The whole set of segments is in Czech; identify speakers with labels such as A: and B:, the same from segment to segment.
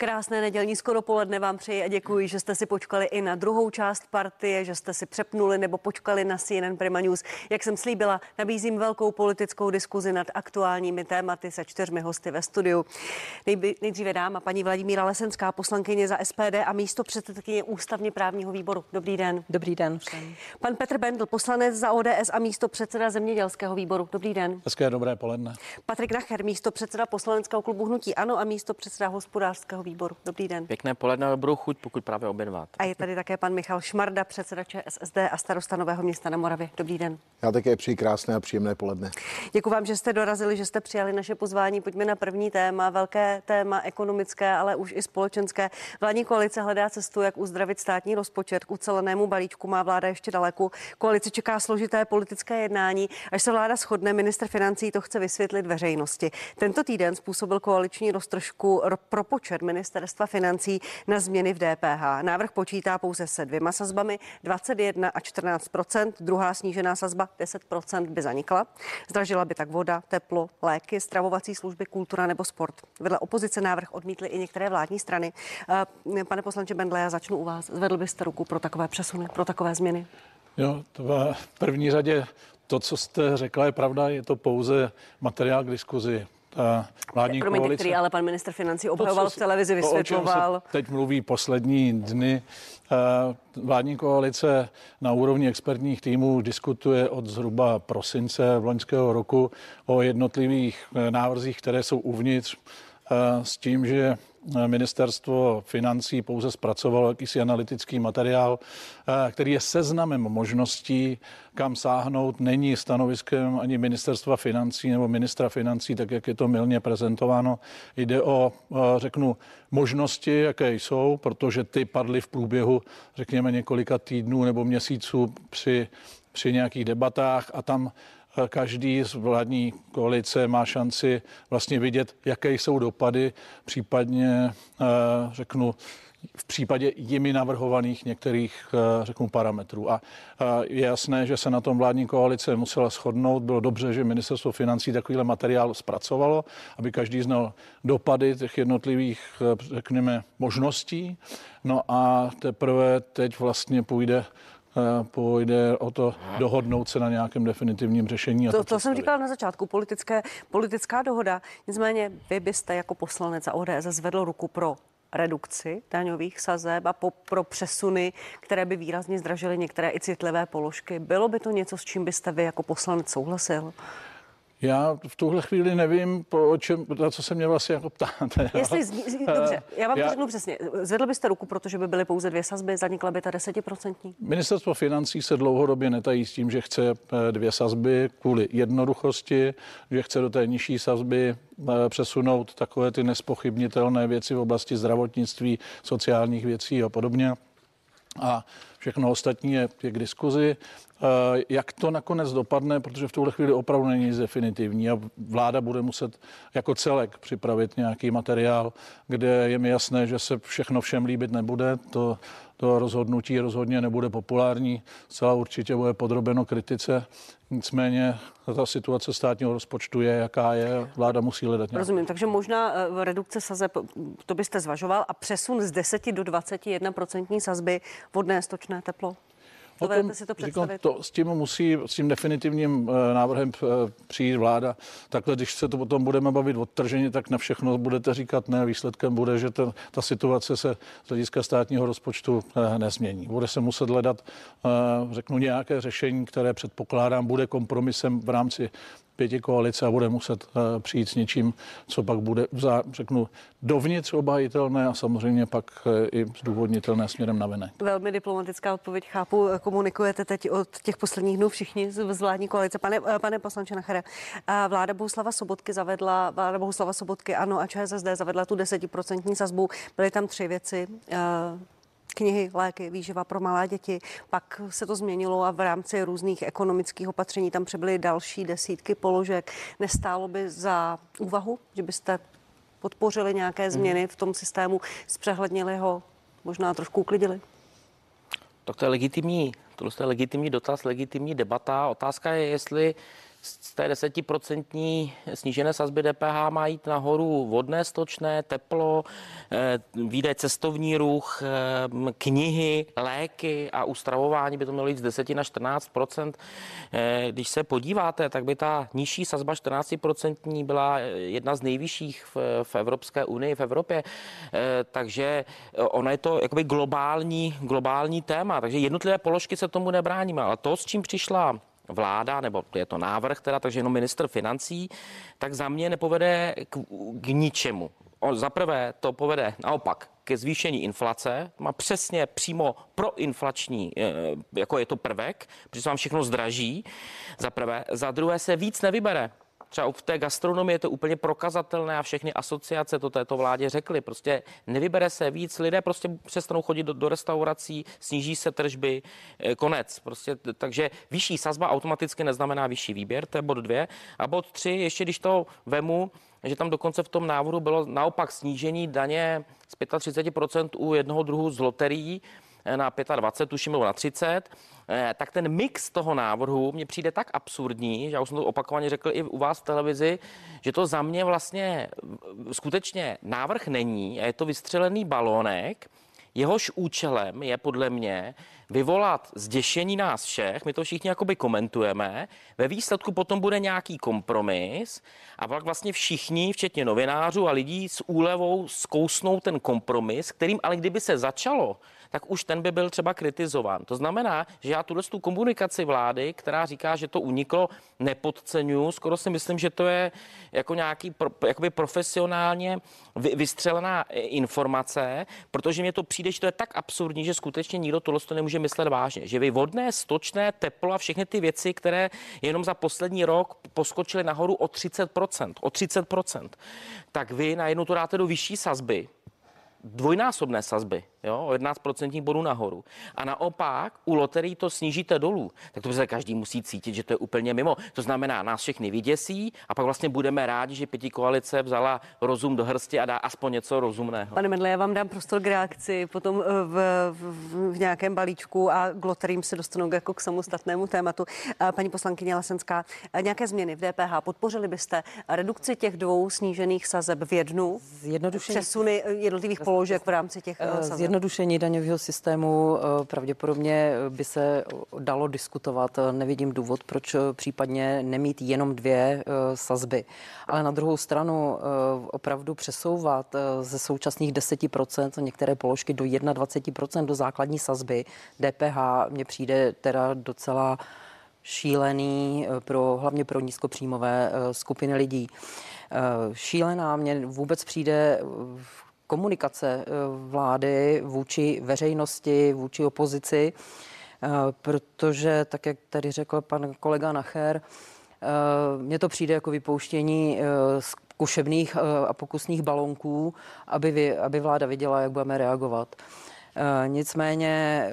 A: Krásné nedělní skoro poledne vám přeji a děkuji, že jste si počkali i na druhou část partie, že jste si přepnuli nebo počkali na CNN Prima News. Jak jsem slíbila, nabízím velkou politickou diskuzi nad aktuálními tématy se čtyřmi hosty ve studiu. Nejby, nejdříve dáma paní Vladimíra Lesenská, poslankyně za SPD a místo předsedkyně ústavně právního výboru. Dobrý den.
B: Dobrý den všem.
A: Pan Petr Bendl, poslanec za ODS a místo předseda zemědělského výboru. Dobrý den.
C: Hezké dobré poledne.
A: Patrik Nacher, místo předseda poslaneckého klubu Hnutí Ano a místo předseda hospodářského výboru. Dobrý den.
D: Pěkné poledne, budou chuť, pokud právě obědvat.
A: A je tady také pan Michal Šmarda, předseda ČSSD a starosta Nového města na Moravě. Dobrý den.
E: Já také přeji krásné a příjemné poledne.
A: Děkuji vám, že jste dorazili, že jste přijali naše pozvání. Pojďme na první téma, velké téma ekonomické, ale už i společenské. Vládní koalice hledá cestu, jak uzdravit státní rozpočet. K ucelenému balíčku má vláda ještě daleko. Koalici čeká složité politické jednání. Až se vláda shodne, minister financí to chce vysvětlit veřejnosti. Tento týden způsobil koaliční roztržku propočet ministerstva financí na změny v DPH. Návrh počítá pouze se dvěma sazbami 21 a 14 Druhá snížená sazba 10% by zanikla. Zdražila by tak voda, teplo, léky, stravovací služby, kultura nebo sport. Vedle opozice návrh odmítly i některé vládní strany. Pane poslanče Bendle, já začnu u vás. Zvedl byste ruku pro takové přesuny, pro takové změny?
C: Jo, to v první řadě to, co jste řekla, je pravda, je to pouze materiál k diskuzi
A: ta vládní Promiňte, koalice. který ale pan minister financí obhajoval to, v televizi, vysvětloval.
C: Teď mluví poslední dny. Eh, vládní koalice na úrovni expertních týmů diskutuje od zhruba prosince loňského roku o jednotlivých eh, návrzích, které jsou uvnitř eh, s tím, že ministerstvo financí pouze zpracovalo jakýsi analytický materiál, eh, který je seznamem možností, kam sáhnout, není stanoviskem ani ministerstva financí nebo ministra financí, tak jak je to milně prezentováno. Jde o, eh, řeknu, možnosti, jaké jsou, protože ty padly v průběhu, řekněme, několika týdnů nebo měsíců při, při nějakých debatách a tam každý z vládní koalice má šanci vlastně vidět, jaké jsou dopady, případně eh, řeknu, v případě jimi navrhovaných některých, eh, řeknu, parametrů. A je jasné, že se na tom vládní koalice musela shodnout. Bylo dobře, že ministerstvo financí takovýhle materiál zpracovalo, aby každý znal dopady těch jednotlivých, eh, řekněme, možností. No a teprve teď vlastně půjde Eh, půjde o to dohodnout se na nějakém definitivním řešení.
A: A to, to, to jsem říkala na začátku, politické, politická dohoda. Nicméně vy byste jako poslanec za ODS zvedl ruku pro redukci daňových sazeb a po, pro přesuny, které by výrazně zdražily některé i citlivé položky. Bylo by to něco, s čím byste vy jako poslanec souhlasil?
C: Já v tuhle chvíli nevím, po čem, na co se mě vlastně jako ptáte.
A: Jestli, dobře, já vám já, to řeknu přesně. Zvedl byste ruku, protože by byly pouze dvě sazby, zanikla by ta desetiprocentní?
C: Ministerstvo financí se dlouhodobě netají s tím, že chce eh, dvě sazby kvůli jednoduchosti, že chce do té nižší sazby eh, přesunout takové ty nespochybnitelné věci v oblasti zdravotnictví, sociálních věcí a podobně. A všechno ostatní je, je k diskuzi. Eh, jak to nakonec dopadne, protože v tuhle chvíli opravdu není nic definitivní a vláda bude muset jako celek připravit nějaký materiál, kde je mi jasné, že se všechno všem líbit nebude. To, to rozhodnutí rozhodně nebude populární, zcela určitě bude podrobeno kritice. Nicméně ta situace státního rozpočtu je, jaká je, vláda musí hledat
A: nějak. Rozumím, takže možná uh, redukce sazeb, to byste zvažoval, a přesun z 10 do 21 procentní sazby vodné stočné teplo?
C: O tom, si to představit? Říkám, to, s tím musí, s tím definitivním uh, návrhem uh, přijít vláda. Takhle, když se to potom budeme bavit odtrženě, tak na všechno budete říkat ne. Výsledkem bude, že ta, ta situace se z hlediska státního rozpočtu uh, nezmění. Bude se muset hledat, řeknu, nějaké řešení, které předpokládám bude kompromisem v rámci pěti koalice a bude muset uh, přijít s něčím, co pak bude, vzá, řeknu, dovnitř obhajitelné a samozřejmě pak uh, i zdůvodnitelné směrem na venek.
A: Velmi diplomatická odpověď, chápu, komunikujete teď od těch posledních dnů všichni z vládní koalice. Pane, pane poslanče Nachere, vláda Bohuslava Sobotky zavedla, vláda Bohuslava Sobotky, ano, a ČSSD zavedla tu desetiprocentní sazbu. Byly tam tři věci knihy, léky, výživa pro malé děti. Pak se to změnilo a v rámci různých ekonomických opatření tam přibyly další desítky položek. Nestálo by za úvahu, že byste podpořili nějaké mhm. změny v tom systému, zpřehlednili ho, možná trošku uklidili?
D: Tak to je legitimní, to je legitimní dotaz, legitimní debata. Otázka je, jestli z té desetiprocentní snížené sazby DPH má jít nahoru vodné, stočné, teplo, eh, výdaje cestovní ruch, eh, knihy, léky a ustravování by to mělo jít z 10 na 14% Když se podíváte, tak by ta nižší sazba 14% byla jedna z nejvyšších v, v Evropské unii, v Evropě. Takže ono je to jakoby globální, globální téma, takže jednotlivé položky se tomu nebráníme, ale to, s čím přišla vláda, nebo je to návrh teda, takže jenom minister financí, tak za mě nepovede k, k ničemu. Za prvé to povede naopak ke zvýšení inflace, má přesně přímo proinflační, eh, jako je to prvek, protože se vám všechno zdraží, za prvé. Za druhé se víc nevybere třeba v té gastronomii je to úplně prokazatelné a všechny asociace to této vládě řekly. Prostě nevybere se víc, lidé prostě přestanou chodit do, do restaurací, sníží se tržby, eh, konec. Prostě, takže vyšší sazba automaticky neznamená vyšší výběr, to je bod dvě. A bod tři, ještě když to vemu, že tam dokonce v tom návrhu bylo naopak snížení daně z 35% u jednoho druhu z loterií, na 25, tuším, nebo na 30, eh, tak ten mix toho návrhu mě přijde tak absurdní, že já už jsem to opakovaně řekl i u vás v televizi, že to za mě vlastně skutečně návrh není a je to vystřelený balónek, jehož účelem je podle mě vyvolat zděšení nás všech, my to všichni jakoby komentujeme, ve výsledku potom bude nějaký kompromis a pak vlastně všichni, včetně novinářů a lidí s úlevou zkousnou ten kompromis, kterým ale kdyby se začalo, tak už ten by byl třeba kritizován. To znamená, že já tuhle tu komunikaci vlády, která říká, že to uniklo, nepodceňuju. Skoro si myslím, že to je jako nějaký pro, jakoby profesionálně vystřelená informace, protože mě to přijde, že to je tak absurdní, že skutečně nikdo tohle to nemůže myslet vážně. Že vy vodné, stočné, teplo a všechny ty věci, které jenom za poslední rok poskočily nahoru o 30%, o 30%, tak vy najednou to dáte do vyšší sazby, dvojnásobné sazby jo, o 11% bodů nahoru. A naopak u loterií to snížíte dolů. Tak to se každý musí cítit, že to je úplně mimo. To znamená, nás všechny vyděsí a pak vlastně budeme rádi, že pěti koalice vzala rozum do hrsti a dá aspoň něco rozumného.
A: Pane Medle, já vám dám prostor k reakci potom eh, v, v, v nějakém balíčku a k loteriím se dostanou jako k samostatnému tématu. Paní poslankyně Lesenská, nějaké změny v DPH podpořili byste redukci těch dvou snížených sazeb v jednu? Zjednodušení. Přesuny jednotlivých položek v rámci těch eh, sazeb?
B: zjednodušení daňového systému eh, pravděpodobně by se dalo diskutovat. Nevidím důvod, proč případně nemít jenom dvě eh, sazby. Ale na druhou stranu eh, opravdu přesouvat ze současných 10% některé položky do 21% do základní sazby DPH mně přijde teda docela šílený pro, hlavně pro nízkopříjmové skupiny lidí. Šílená mě vůbec přijde v komunikace eh, vlády vůči veřejnosti, vůči opozici, eh, protože, tak jak tady řekl pan kolega Nacher, eh, mně to přijde jako vypouštění zkušebných a pokusných balonků, aby, vy, aby vláda viděla, jak budeme reagovat. Nicméně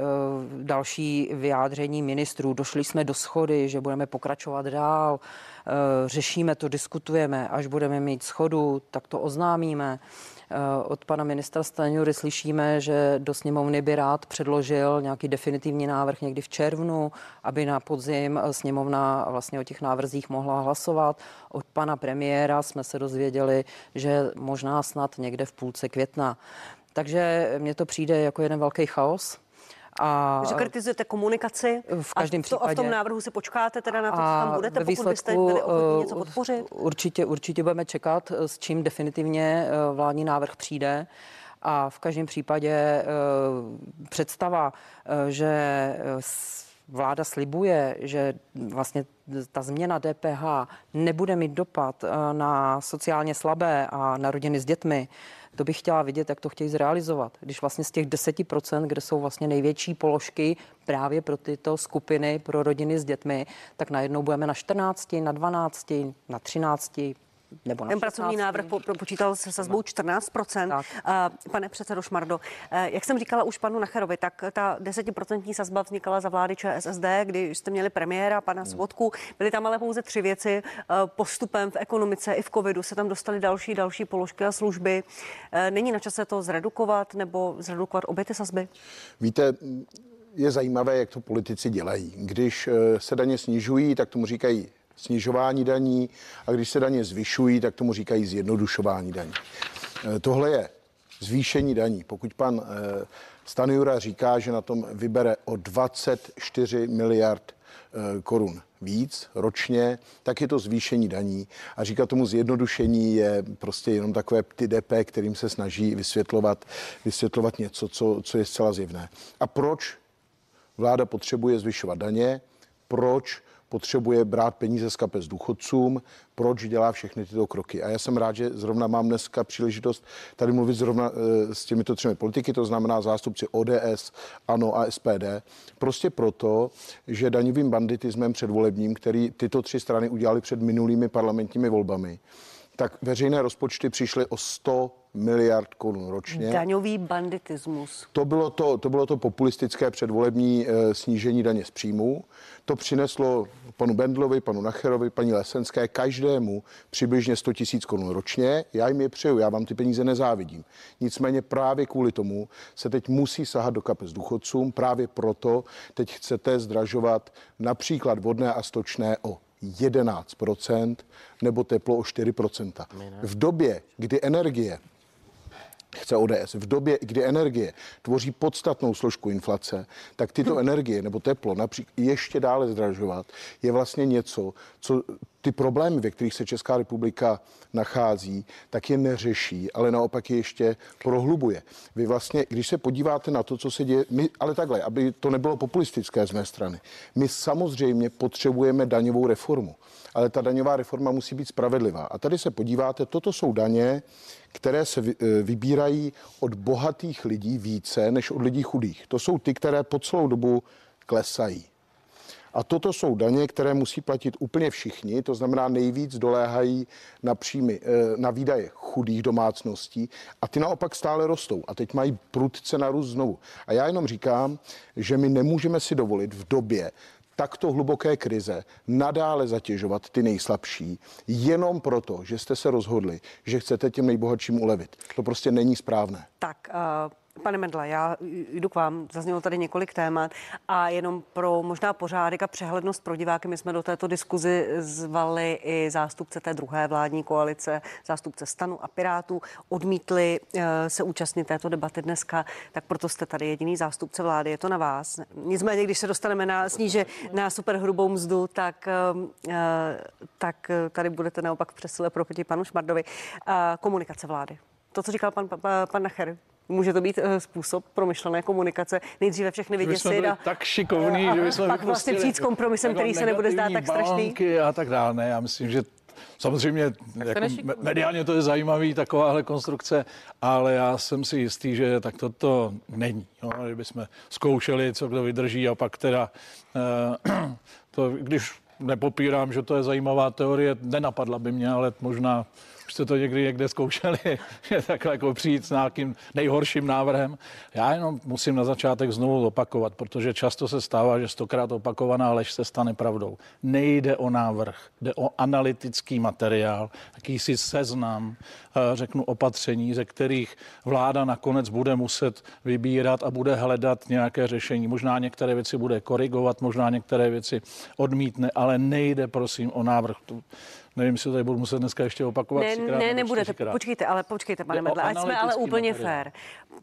B: další vyjádření ministrů, došli jsme do schody, že budeme pokračovat dál, řešíme to, diskutujeme, až budeme mít schodu, tak to oznámíme. Eh, od pana ministra Staňury slyšíme, že do sněmovny by rád předložil nějaký definitivní návrh někdy v červnu, aby na podzim eh, sněmovna vlastně o těch návrzích mohla hlasovat. Od pana premiéra jsme se dozvěděli, že možná snad někde v půlce května. Takže mně to přijde jako jeden velký chaos.
A: A že kritizujete komunikaci
B: v každém
A: a,
B: to, případě.
A: a v tom návrhu si počkáte teda na to, co tam budete, pokud byste byli něco podpořit?
B: Určitě, určitě budeme čekat, s čím definitivně eh, vládní návrh přijde. A v každém případě eh, představa, eh, že vláda slibuje, že vlastně ta změna DPH nebude mít dopad na sociálně slabé a na rodiny s dětmi, to bych chtěla vidět, jak to chtějí zrealizovat. Když vlastně z těch 10%, kde jsou vlastně největší položky právě pro tyto skupiny, pro rodiny s dětmi, tak najednou budeme na 14, na 12, na 13, nebo na
A: Ten pracovní návrh po, počítal se sazbou 14 tak. Pane předsedo Šmardo, eh, jak jsem říkala už panu Nacherovi, tak ta desetiprocentní sazba vznikala za vlády ČSSD, kdy jste měli premiéra, pana hmm. Svodku. Byly tam ale pouze tři věci. Eh, postupem v ekonomice i v covidu se tam dostaly další, další položky a služby. Eh, není na čase to zredukovat nebo zredukovat obě ty sazby?
E: Víte, je zajímavé, jak to politici dělají. Když se daně snižují, tak tomu říkají snižování daní a když se daně zvyšují, tak tomu říkají zjednodušování daní. Eh, tohle je zvýšení daní. Pokud pan eh, Stanjura říká, že na tom vybere o 24 miliard eh, korun víc ročně, tak je to zvýšení daní. A říkat tomu zjednodušení je prostě jenom takové ty DP, kterým se snaží vysvětlovat, vysvětlovat něco, co, co je zcela zjevné. A proč vláda potřebuje zvyšovat daně? Proč potřebuje brát peníze z kapes důchodcům, proč dělá všechny tyto kroky. A já jsem rád, že zrovna mám dneska příležitost tady mluvit zrovna eh, s těmito třemi politiky, to znamená zástupci ODS, ANO a SPD. Prostě proto, že daňovým banditismem předvolebním, který tyto tři strany udělali před minulými parlamentními volbami, tak veřejné rozpočty přišly o 100 miliard korun ročně.
A: Daňový banditismus.
E: To bylo to, to bylo to populistické předvolební e, snížení daně z příjmů. To přineslo panu Bendlovi, panu Nacherovi, paní Lesenské, každému přibližně 100 tisíc korun ročně. Já jim je přeju, já vám ty peníze nezávidím. Nicméně právě kvůli tomu se teď musí sahat do kapes důchodcům. Právě proto teď chcete zdražovat například vodné a stočné o 11% nebo teplo o 4% V době, kdy energie chce ODS. V době, kdy energie tvoří podstatnou složku inflace, tak tyto energie nebo teplo například ještě dále zdražovat je vlastně něco, co ty problémy, ve kterých se Česká republika nachází, tak je neřeší, ale naopak je ještě prohlubuje. Vy vlastně, když se podíváte na to, co se děje, my, ale takhle, aby to nebylo populistické z mé strany, my samozřejmě potřebujeme daňovou reformu, ale ta daňová reforma musí být spravedlivá. A tady se podíváte, toto jsou daně, které se eh, vybírají od bohatých lidí více než od lidí chudých. To jsou ty, které po celou dobu klesají. A toto jsou daně, které musí platit úplně všichni, to znamená nejvíc doléhají na příjmy, eh, na výdaje chudých domácností a ty naopak stále rostou a teď mají prudce narůst znovu. A já jenom říkám, že my nemůžeme si dovolit v době, takto hluboké krize nadále zatěžovat ty nejslabší, jenom proto, že jste se rozhodli, že chcete těm nejbohatším ulevit. To prostě není správné.
A: Tak, uh... Pane Mendla, já jdu k vám, zaznělo tady několik témat a jenom pro možná pořádek a přehlednost pro diváky, my jsme do této diskuzi zvali i zástupce té druhé vládní koalice, zástupce stanu a pirátů, odmítli eh, se účastnit této debaty dneska, tak proto jste tady jediný zástupce vlády, je to na vás. Nicméně, když se dostaneme na sníže na superhrubou mzdu, tak, eh, tak tady budete naopak v přesile proti panu Šmardovi. Komunikace vlády. To, co říkal pan, pan, pan Nacher, Může to být uh, způsob promyšlené komunikace. Nejdříve všechny vyděsit
C: a tak šikovný, a, že bychom
A: pak vlastně přijít s kompromisem, který se nebude zdát tak strašný.
C: A tak dále. Ne, já myslím, že Samozřejmě jako mediálně to je zajímavý, takováhle konstrukce, ale já jsem si jistý, že tak to, to není. Jo? Kdybychom zkoušeli, co kdo vydrží a pak teda uh, to, když nepopírám, že to je zajímavá teorie, nenapadla by mě, ale možná už jste to někdy někde zkoušeli, takhle jako přijít s nějakým nejhorším návrhem. Já jenom musím na začátek znovu opakovat, protože často se stává, že stokrát opakovaná lež se stane pravdou. Nejde o návrh, jde o analytický materiál, jakýsi seznam, eh, řeknu opatření, ze kterých vláda nakonec bude muset vybírat a bude hledat nějaké řešení. Možná některé věci bude korigovat, možná některé věci odmítne, ale nejde prosím o návrh. Nevím, jestli tady budu muset dneska ještě opakovat.
A: Ne, třikrát, ne nebudete. Počkejte, ale počkejte, pane Medle, ať jsme ale úplně fér.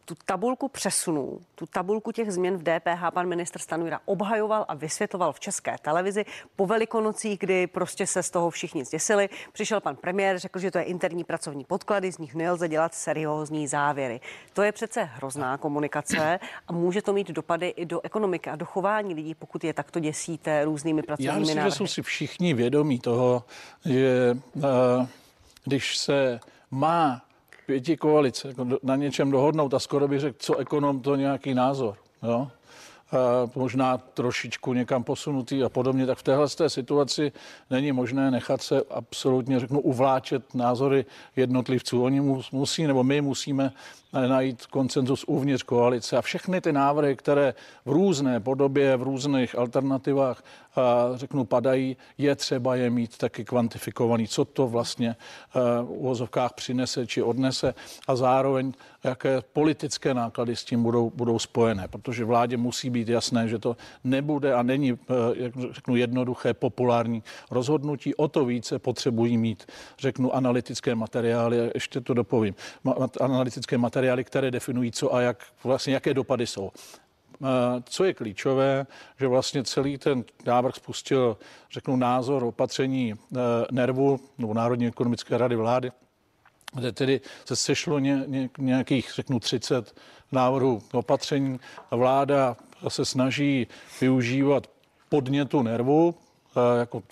A: Tu tabulku přesunů, tu tabulku těch změn v DPH pan ministr Stanura obhajoval a vysvětloval v české televizi po velikonocích, kdy prostě se z toho všichni zděsili. Přišel pan premiér, řekl, že to je interní pracovní podklady, z nich nelze dělat seriózní závěry. To je přece hrozná komunikace a může to mít dopady i do ekonomiky a do chování lidí, pokud je takto děsíte různými pracovními
C: Já myslím,
A: návrhy.
C: že jsou si všichni vědomí toho, že eh, když se má pěti koalice jako na něčem dohodnout a skoro bych řekl, co ekonom, to nějaký názor. Jo? možná trošičku někam posunutý a podobně, tak v téhle té situaci není možné nechat se absolutně, řeknu, uvláčet názory jednotlivců. Oni musí, nebo my musíme najít koncenzus uvnitř koalice. A všechny ty návrhy, které v různé podobě, v různých alternativách řeknu, padají, je třeba je mít taky kvantifikovaný, co to vlastně v uvozovkách přinese či odnese a zároveň jaké politické náklady s tím budou, budou spojené, protože vládě musí být jasné, že to nebude a není, jak řeknu, jednoduché populární rozhodnutí. O to více potřebují mít, řeknu, analytické materiály, ještě to dopovím, analytické materiály, které definují, co a jak, vlastně jaké dopady jsou. Co je klíčové, že vlastně celý ten návrh spustil, řeknu, názor opatření e, nervu nebo Národní ekonomické rady vlády, kde tedy se sešlo ně, ně, nějakých, řeknu, 30 návrhů opatření a vláda se snaží využívat podnětu nervu, jako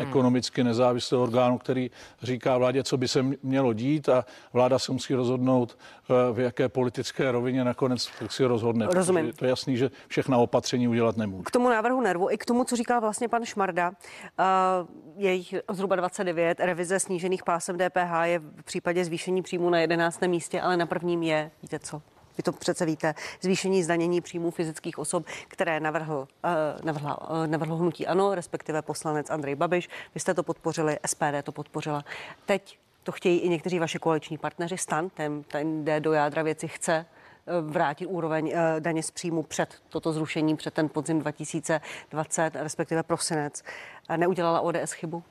C: ekonomicky nezávislého orgánu, který říká vládě, co by se mělo dít a vláda se musí rozhodnout, eh, v jaké politické rovině nakonec si rozhodne.
A: Rozumím.
C: To je jasný, že všechna opatření udělat nemůže.
A: K tomu návrhu nervu i k tomu, co říkal vlastně pan Šmarda, uh, je jich zhruba 29, revize snížených pásem DPH je v případě zvýšení příjmu na 11. místě, ale na prvním je, víte co? Vy to přece víte, zvýšení zdanění příjmů fyzických osob, které navrhl, uh, navrhla, uh, navrhl hnutí ANO, respektive poslanec Andrej Babiš. Vy jste to podpořili, SPD to podpořila. Teď to chtějí i někteří vaši koaliční partneři. Stan, ten, ten jde do jádra věci, chce eh, vrátit úroveň daně z příjmu před toto zrušení, před ten podzim 2020, respektive prosinec. Neudělala ODS chybu?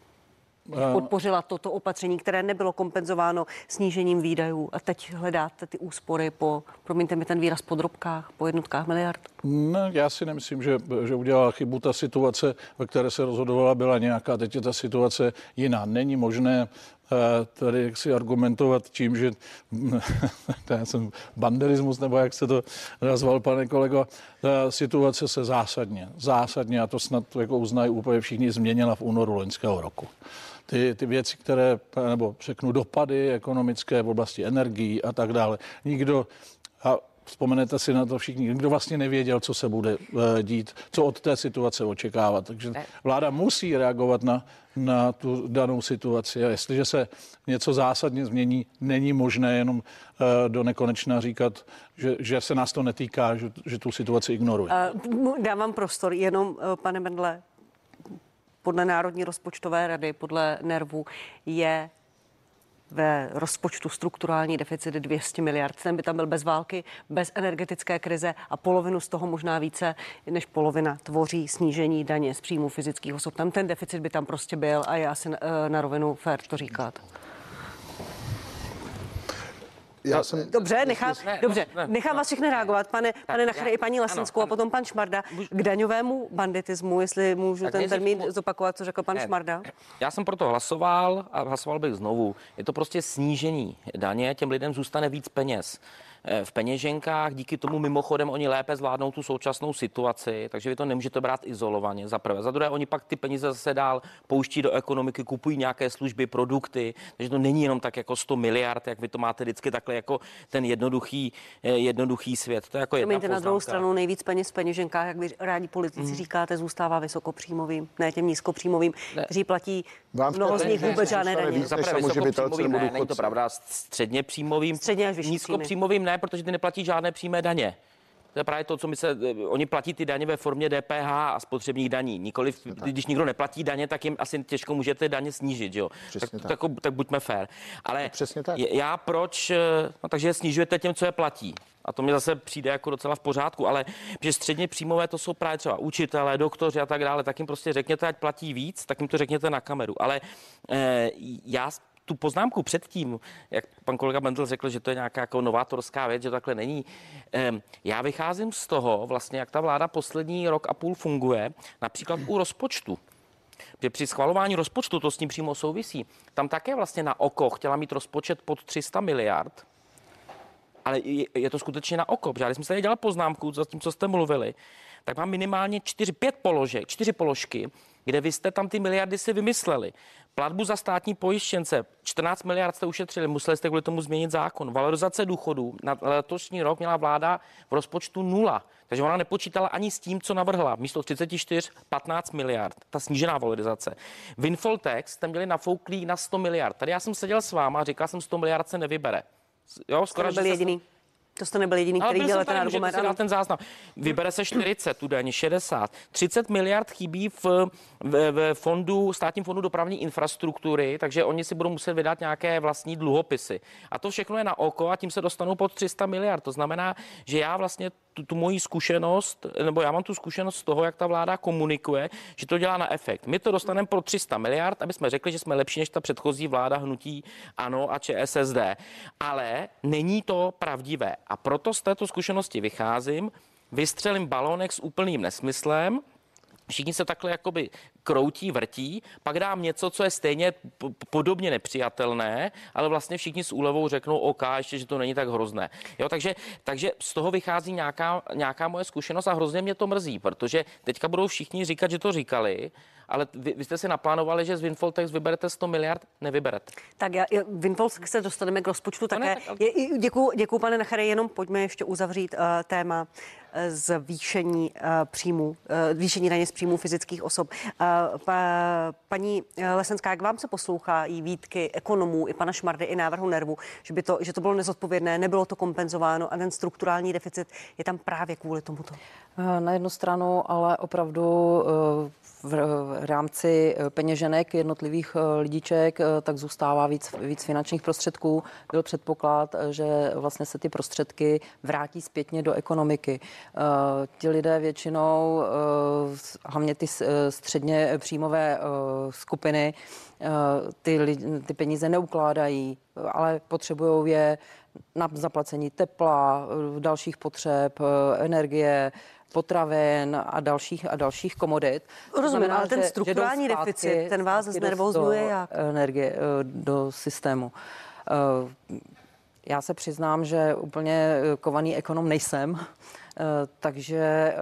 A: Podpořila toto opatření, které nebylo kompenzováno snížením výdajů a teď hledáte ty úspory po, promiňte mi ten výraz, po drobkách, po jednotkách miliard?
C: Ne, já si nemyslím, že, že udělala chybu. Ta situace, ve které se rozhodovala, byla nějaká. Teď je ta situace jiná. Není možné eh, tady si argumentovat tím, že já jsem banderismus, nebo jak se to nazval, pane kolego, ta situace se zásadně, zásadně, a to snad jako uznají úplně všichni, změnila v únoru loňského roku ty, ty věci, které, nebo řeknu dopady ekonomické v oblasti energií a tak dále. Nikdo, a vzpomenete si na to všichni, nikdo vlastně nevěděl, co se bude eh, dít, co od té situace očekávat. Takže vláda musí reagovat na, na tu danou situaci. A jestliže se něco zásadně změní, není možné jenom uh, do nekonečna říkat, že, že se nás to netýká, že, že tu situaci ignoruje.
A: Uh, dávám prostor jenom, pane Mendle, podle Národní rozpočtové rady, podle NERVu, je ve rozpočtu strukturální deficit 200 miliard. Ten by tam byl bez války, bez energetické krize a polovinu z toho možná více než polovina tvoří snížení daně z příjmu fyzických osob. Tam ten deficit by tam prostě byl a je asi eh, na rovinu fér to říkat. Já jsem... Dobře, nechám, ne, dobře, ne, nechám ne, vás všechny reagovat, pane, tak, pane Nachry i paní Lesenskou a potom pan Šmarda k daňovému banditismu, jestli můžu tak ten termín můžu... zopakovat, co řekl pan ne, Šmarda.
D: Já jsem proto hlasoval a hlasoval bych znovu. Je to prostě snížení daně, těm lidem zůstane víc peněz. Eh, v peněženkách. Díky tomu mimochodem oni lépe zvládnou tu současnou situaci, takže vy to nemůžete brát izolovaně. Za prvé. Za druhé, oni pak ty peníze zase dál pouští do ekonomiky, kupují nějaké služby, produkty, takže to není jenom tak jako 100 miliard, jak vy to máte vždycky takhle jako ten jednoduchý, eh, jednoduchý svět. To je jako jedna
A: na druhou stranu nejvíc peněz v peněženkách, jak vy rádi politici mm. říkáte, zůstává vysokopříjmovým, ne těm nízkopříjmovým, ne. kteří platí Vám mnoho z nich vůbec žádné daně.
D: Za prvé vysokopříjmovým ne, není to pravda, středně příjmovým, středně až nízkopříjmovým ne, protože ty neplatí žádné přímé daně. To je právě to, co my se, oni platí ty daně ve formě DPH a spotřebních daní. Nikoli, když nikdo neplatí daně, tak jim asi těžko můžete daně snížit, jo. tak, tak. Tak, tak buďme fér. Ale no, Přesně tak. já proč, eh, no, takže snižujete těm, co je platí. A to mi zase přijde jako docela v pořádku, ale že středně příjmové to jsou právě třeba učitelé, doktoři a tak dále, tak jim prostě řekněte, ať platí víc, tak jim to řekněte na kameru. Ale eh, já tu poznámku předtím, jak pan kolega Bendel řekl, že to je nějaká jako novátorská věc, že takhle není. Já vycházím z toho, vlastně, jak ta vláda poslední rok a půl funguje, například u rozpočtu. Že při schvalování rozpočtu to s tím přímo souvisí. Tam také vlastně na oko chtěla mít rozpočet pod 300 miliard, ale je to skutečně na oko. Protože když jsme se dělali poznámku za tím, co jste mluvili, tak mám minimálně 4-5 položek, 4 položky, kde vy jste tam ty miliardy si vymysleli. Platbu za státní pojištěnce 14 miliard jste ušetřili, museli jste kvůli tomu změnit zákon. Valorizace důchodů na letošní rok měla vláda v rozpočtu nula. Takže ona nepočítala ani s tím, co navrhla. Místo 34 15 miliard, ta snížená valorizace. Windfall tax jste měli nafouklý na 100 miliard. Tady já jsem seděl s váma a říkal jsem, 100 miliard se nevybere.
A: Jo, skoro, byl jediný. To jste nebyl jediný,
D: Ale
A: který
D: jsem
A: ten argument.
D: dát ten záznam. Vybere se 40, tu daň 60. 30 miliard chybí v, v, v fondu, státním fondu dopravní infrastruktury, takže oni si budou muset vydat nějaké vlastní dluhopisy. A to všechno je na oko a tím se dostanou pod 300 miliard. To znamená, že já vlastně tu, tu moji zkušenost, nebo já mám tu zkušenost z toho, jak ta vláda komunikuje, že to dělá na efekt. My to dostaneme pro 300 miliard, aby jsme řekli, že jsme lepší než ta předchozí vláda hnutí ANO a ČSSD. Ale není to pravdivé. A proto z této zkušenosti vycházím, vystřelím balonek s úplným nesmyslem, Všichni se takhle jakoby kroutí, vrtí, pak dám něco, co je stejně podobně nepřijatelné, ale vlastně všichni s úlevou řeknou OK, ještě, že to není tak hrozné. Jo, takže, takže z toho vychází nějaká, nějaká moje zkušenost a hrozně mě to mrzí, protože teďka budou všichni říkat, že to říkali, ale vy, vy jste si naplánovali, že z Windfall Tax vyberete 100 miliard, nevyberete.
A: Tak já, Winfolsk se dostaneme k rozpočtu
D: To ne,
A: také.
D: tak-
A: Je, děkuji, děkuji, pane Nachere, jenom pojďme ještě uzavřít uh, téma zvýšení uh, příjmu, uh, zvýšení daně z příjmů fyzických osob. Pa, paní eh, Lesenská, jak vám se poslouchá i výtky ekonomů, i pana Šmardy, i návrhu Nervu, že, by to, že to bylo nezodpovědné, nebylo to kompenzováno a ten strukturální deficit je tam právě kvůli tomuto.
B: Eh, Na jednu stranu, ale opravdu eh, v rámci eh, peněženek jednotlivých eh, lidíček, eh, tak zůstává víc, víc finančních prostředků. Byl předpoklad, eh, že vlastně se ty prostředky vrátí zpětně do ekonomiky. Eh, Ti lidé většinou, eh, hlavně ty eh, středně příjmové skupiny, ty, li- ty peníze neukládají, ale potřebují je na zaplacení tepla, dalších potřeb, energie, potravin a dalších a dalších komodit.
A: Rozumím,
B: znamená,
A: ale ten
B: že- že
A: strukturální
B: jdou zpátky-
A: deficit, ten vás znervózňuje
B: do
A: jak?
B: Energie do systému. Já se přiznám, že úplně kovaný ekonom nejsem, takže eh,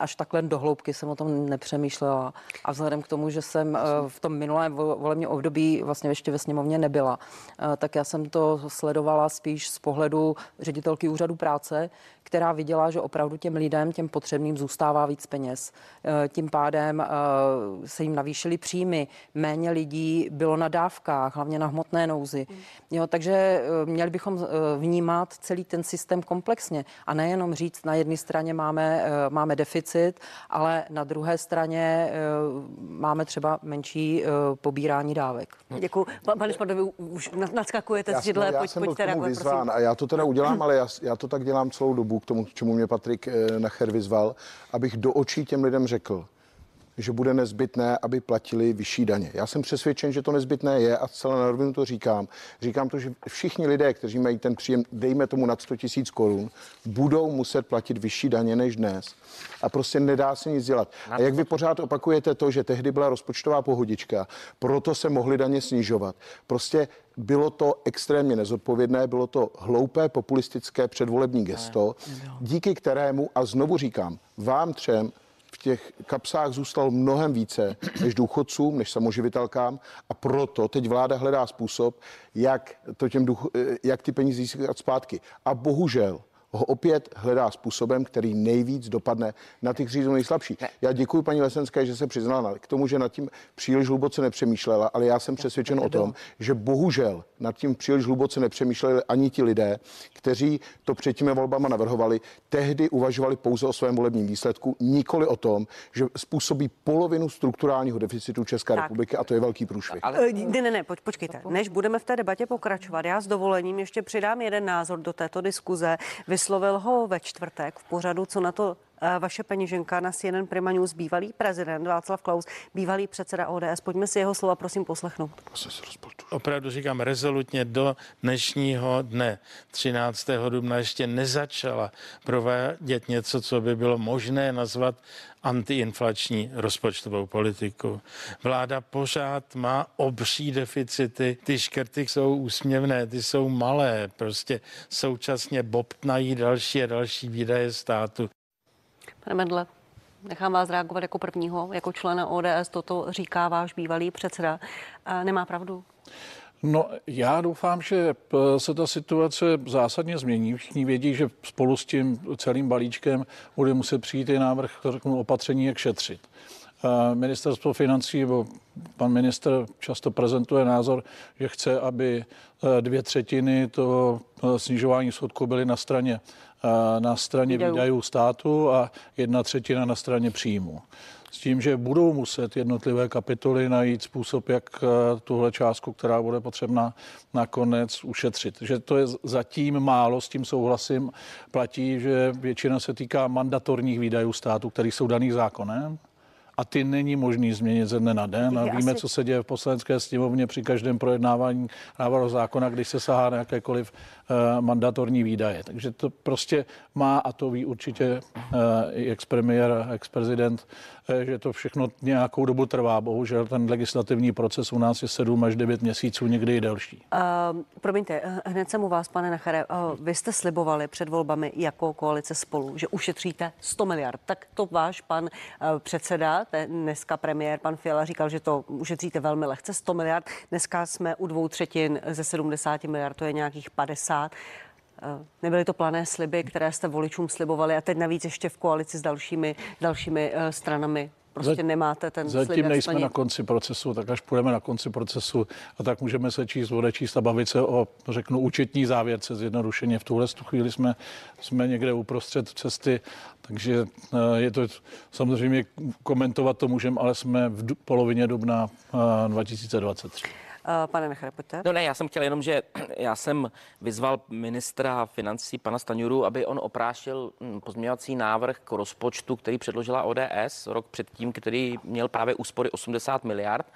B: až takhle do hloubky jsem o tom nepřemýšlela. A vzhledem k tomu, že jsem eh, v tom minulém vo- volebním období vlastně ještě ve sněmovně nebyla, eh, tak já jsem to sledovala spíš z pohledu ředitelky úřadu práce, která viděla, že opravdu těm lidem, těm potřebným zůstává víc peněz. Eh, Tím pádem eh, se jim navýšily příjmy, méně lidí bylo na dávkách, hlavně na hmotné nouzi. Jo, takže eh, měli bychom eh, vnímat celý ten systém komplexně a nejenom říct, na jedné straně máme, eh, máme deficit, ale na druhé straně eh, máme třeba menší eh, pobírání dávek.
A: Děkuji. Pa- Pane Šmardovi, už nadskakujete z židle,
E: já
A: pojď,
E: jsem byl
A: pojďte
E: k tomu
A: reagovat,
E: vyzván
A: prosím.
E: a já to teda udělám, ale já, já to tak dělám celou dobu, k tomu, k čemu mě Patrik eh, Nacher vyzval, abych do očí těm lidem řekl, že bude nezbytné, aby platili vyšší daně. Já jsem přesvědčen, že to nezbytné je a zcela na rovinu to říkám. Říkám to, že všichni lidé, kteří mají ten příjem, dejme tomu nad 100 tisíc korun, budou muset platit vyšší daně než dnes. A prostě nedá se nic dělat. A jak vy pořád opakujete to, že tehdy byla rozpočtová pohodička, proto se mohly daně snižovat. Prostě bylo to extrémně nezodpovědné, bylo to hloupé, populistické předvolební gesto, díky kterému, a znovu říkám, vám třem těch kapsách zůstalo mnohem více než důchodcům, než samoživitelkám a proto teď vláda hledá způsob, jak, to těm duch, eh, jak ty peníze získat zpátky. A bohužel ho opět hledá způsobem, který nejvíc dopadne na ty, kteří jsou nejslabší. Já děkuji paní Lesenské, že se přiznala k tomu, že nad tím příliš hluboce nepřemýšlela, ale já jsem přesvědčen o tom, že bohužel nad tím příliš hluboce nepřemýšleli ani ti lidé, kteří to před těmi volbama navrhovali, tehdy uvažovali pouze o svém volebním výsledku, nikoli o tom, že způsobí polovinu strukturálního deficitu České
A: Tak.
E: republiky a to je velký průšvih.
A: Eh, Ne, ne, ne, pojď, počkejte. Než budeme v té debatě pokračovat, já s dovolením ještě přidám jeden názor do této diskuze. Vyslovil ho ve čtvrtek v pořadu, co na to vaše peněženka na CNN Prima News, bývalý prezident Václav Klaus, bývalý předseda ODS. Pojďme si jeho slova prosím poslechnout.
F: opravdu říkám rezolutně do dnešního dne 13. dubna ještě nezačala provádět něco, co by bylo možné nazvat antiinflační rozpočtovou politiku. Vláda pořád má obří deficity, ty škrty jsou úsměvné, ty jsou malé, prostě současně bobtnají další a další výdaje státu.
A: Pane Medle, nechám vás reagovat jako prvního, jako člena ODS, toto říká váš bývalý předseda. Nemá pravdu?
C: No, já doufám, že p- se ta situace zásadně změní. Všichni vědí, že spolu s tím celým balíčkem bude muset přijít i návrh řeknu, opatření, jak šetřit. Ministerstvo financí nebo pan minister často prezentuje názor, že chce, aby dvě třetiny toho snižování schodku byly na straně na straně výdajů. výdajů státu a jedna třetina na straně příjmu s tím, že budou muset jednotlivé kapitoly najít způsob, jak eh, tuhle částku, která bude potřebná nakonec ušetřit. Že to je zatím málo, s tím souhlasím. Platí, že většina se týká mandatorních výdajů státu, které jsou daný zákonem a ty není možný změnit ze dne na den. A víme, asi... co se děje v poslanecké sněmovně při každém projednávání návrhu zákona, když se sahá na jakékoliv uh, mandatorní výdaje. Takže to prostě má, a to ví určitě uh, i ex-premiér, ex-prezident, že to všechno nějakou dobu trvá. Bohužel ten legislativní proces u nás je 7 až 9 měsíců, někdy i delší. Uh,
A: promiňte, hned jsem u vás, pane Nachare. Uh, vy jste slibovali před volbami jako koalice spolu, že ušetříte 100 miliard. Tak to váš pan uh, předseda Dneska premiér pan Fiala říkal, že to ušetříte velmi lehce, 100 miliard. Dneska jsme u dvou třetin ze 70 miliard, to je nějakých 50. Eh, nebyly to plané sliby, které jste voličům slibovali a teď navíc ještě v koalici s dalšími, dalšími eh, stranami prostě nemáte ten
C: Zatím nejsme splnit. na konci procesu, tak až půjdeme na konci procesu a tak můžeme se číst, odečíst a bavit se o, řeknu, účetní závěrce zjednodušeně. V tuhle chvíli jsme, jsme někde uprostřed cesty, takže eh, je to samozřejmě komentovat to můžeme, ale jsme v polovině dubna 2023. Eh,
A: pane Nechre, pojďte.
D: No ne, já jsem chtěl jenom, že já jsem vyzval ministra financí, pana Staňuru, aby on oprášil hm, pozměňovací návrh k rozpočtu, který předložila ODS rok předtím, který měl právě úspory 80 miliard.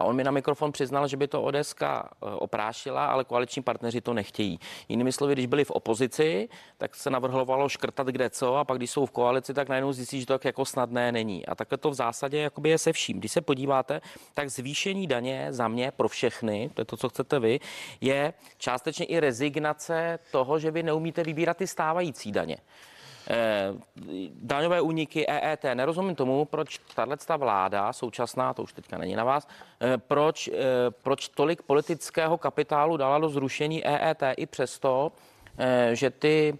D: A on mi na mikrofon přiznal, že by to ODS eh, oprášila, ale koaliční partneři to nechtějí. Jinými slovy, když byli v opozici, tak se navrhovalo škrtat kde co, a pak když jsou v koalici, tak najednou zjistí, že to tak jako snadné není. A takhle to v zásadě jakoby je se vším. Když se podíváte, tak zvýšení daně za mě pro všechny, to je to, co chcete vy, je částečně i rezignace toho, že vy neumíte vybírat ty stávající daně. Eh, daňové úniky EET. Nerozumím tomu, proč tato vláda současná, to už teďka není na vás, eh, proč, eh, proč tolik politického kapitálu dala do zrušení EET i přesto, že ty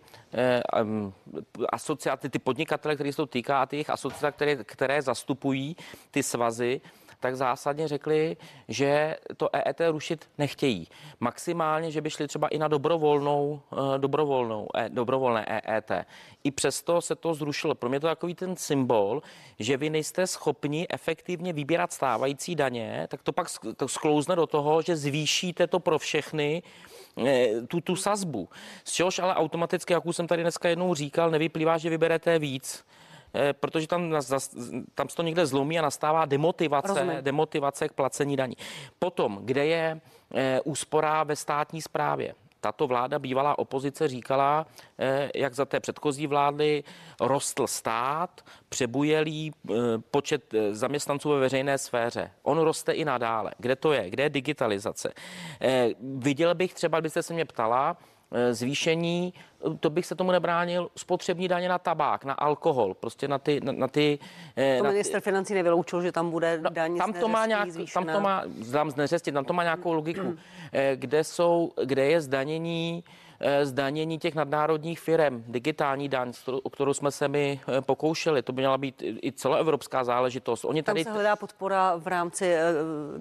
D: asociace, ty podnikatele, které se to týká a ty jejich asociace, které, které zastupují ty svazy, tak zásadně řekli, že to EET rušit nechtějí. Maximálně, že by šli třeba i na dobrovolnou, eh, dobrovolnou, e, dobrovolné EET. I přesto se to zrušilo. Pro mě to takový ten symbol, že vy nejste schopni efektivně vybírat stávající daně, tak to pak sklouzne do toho, že zvýšíte to pro všechny eh, tu, tu sazbu. Z čehož ale automaticky, jak už jsem tady dneska jednou říkal, nevyplývá, že vyberete víc. Eh, protože tam, tam se to někde zlomí a nastává demotivace, demotivace k placení daní. Potom, kde je eh, úspora ve státní správě? tato vláda, bývalá opozice, říkala, eh, jak za té předchozí vlády rostl stát, přebujelý počet zaměstnanců ve veřejné sféře. On roste i nadále. Kde to je? Kde je digitalizace? Viděl bych třeba, kdybyste se mě ptala, zvýšení, eh, to bych se tomu nebránil, spotřební daně na tabák, na alkohol, prostě na ty... Na, na ty
A: eh, to na minister ty, financí nevyloučil, že tam bude
D: no, daň tam to má nějak, Tam to má, tam z neřesti, tam to má nějakou logiku, kde, jsou, kde je zdanění Eh, zdanění těch nadnárodních firm, digitální daň, o kterou jsme se mi eh, pokoušeli. To by měla být i celoevropská záležitost.
A: Oni tady... Tam se hledá podpora v rámci... Eh,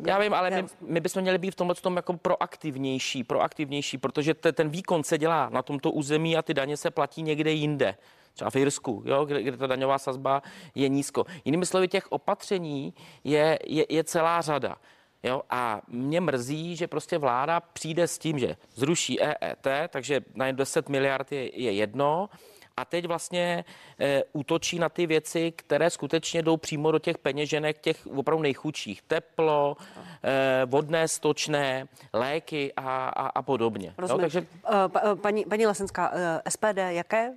D: Já vím, ale my, my bychom měli být v tomhle tom jako proaktivnější, proaktivnější, protože te, ten výkon se dělá na tomto území a ty daně se platí někde jinde třeba v Jirsku, jo, kde, kde ta daňová sazba je nízko. Jinými slovy, těch opatření je, je, je celá řada. Jo, a mě mrzí, že prostě vláda přijde s tím, že zruší EET, takže na 10 miliard je, je jedno, a teď vlastně e, útočí na ty věci, které skutečně jdou přímo do těch peněženek těch opravdu nejchudších. Teplo, e, vodné, stočné, léky a, a, a podobně.
A: Jo, takže... Uh, paní, paní Lesenská, SPD, jaké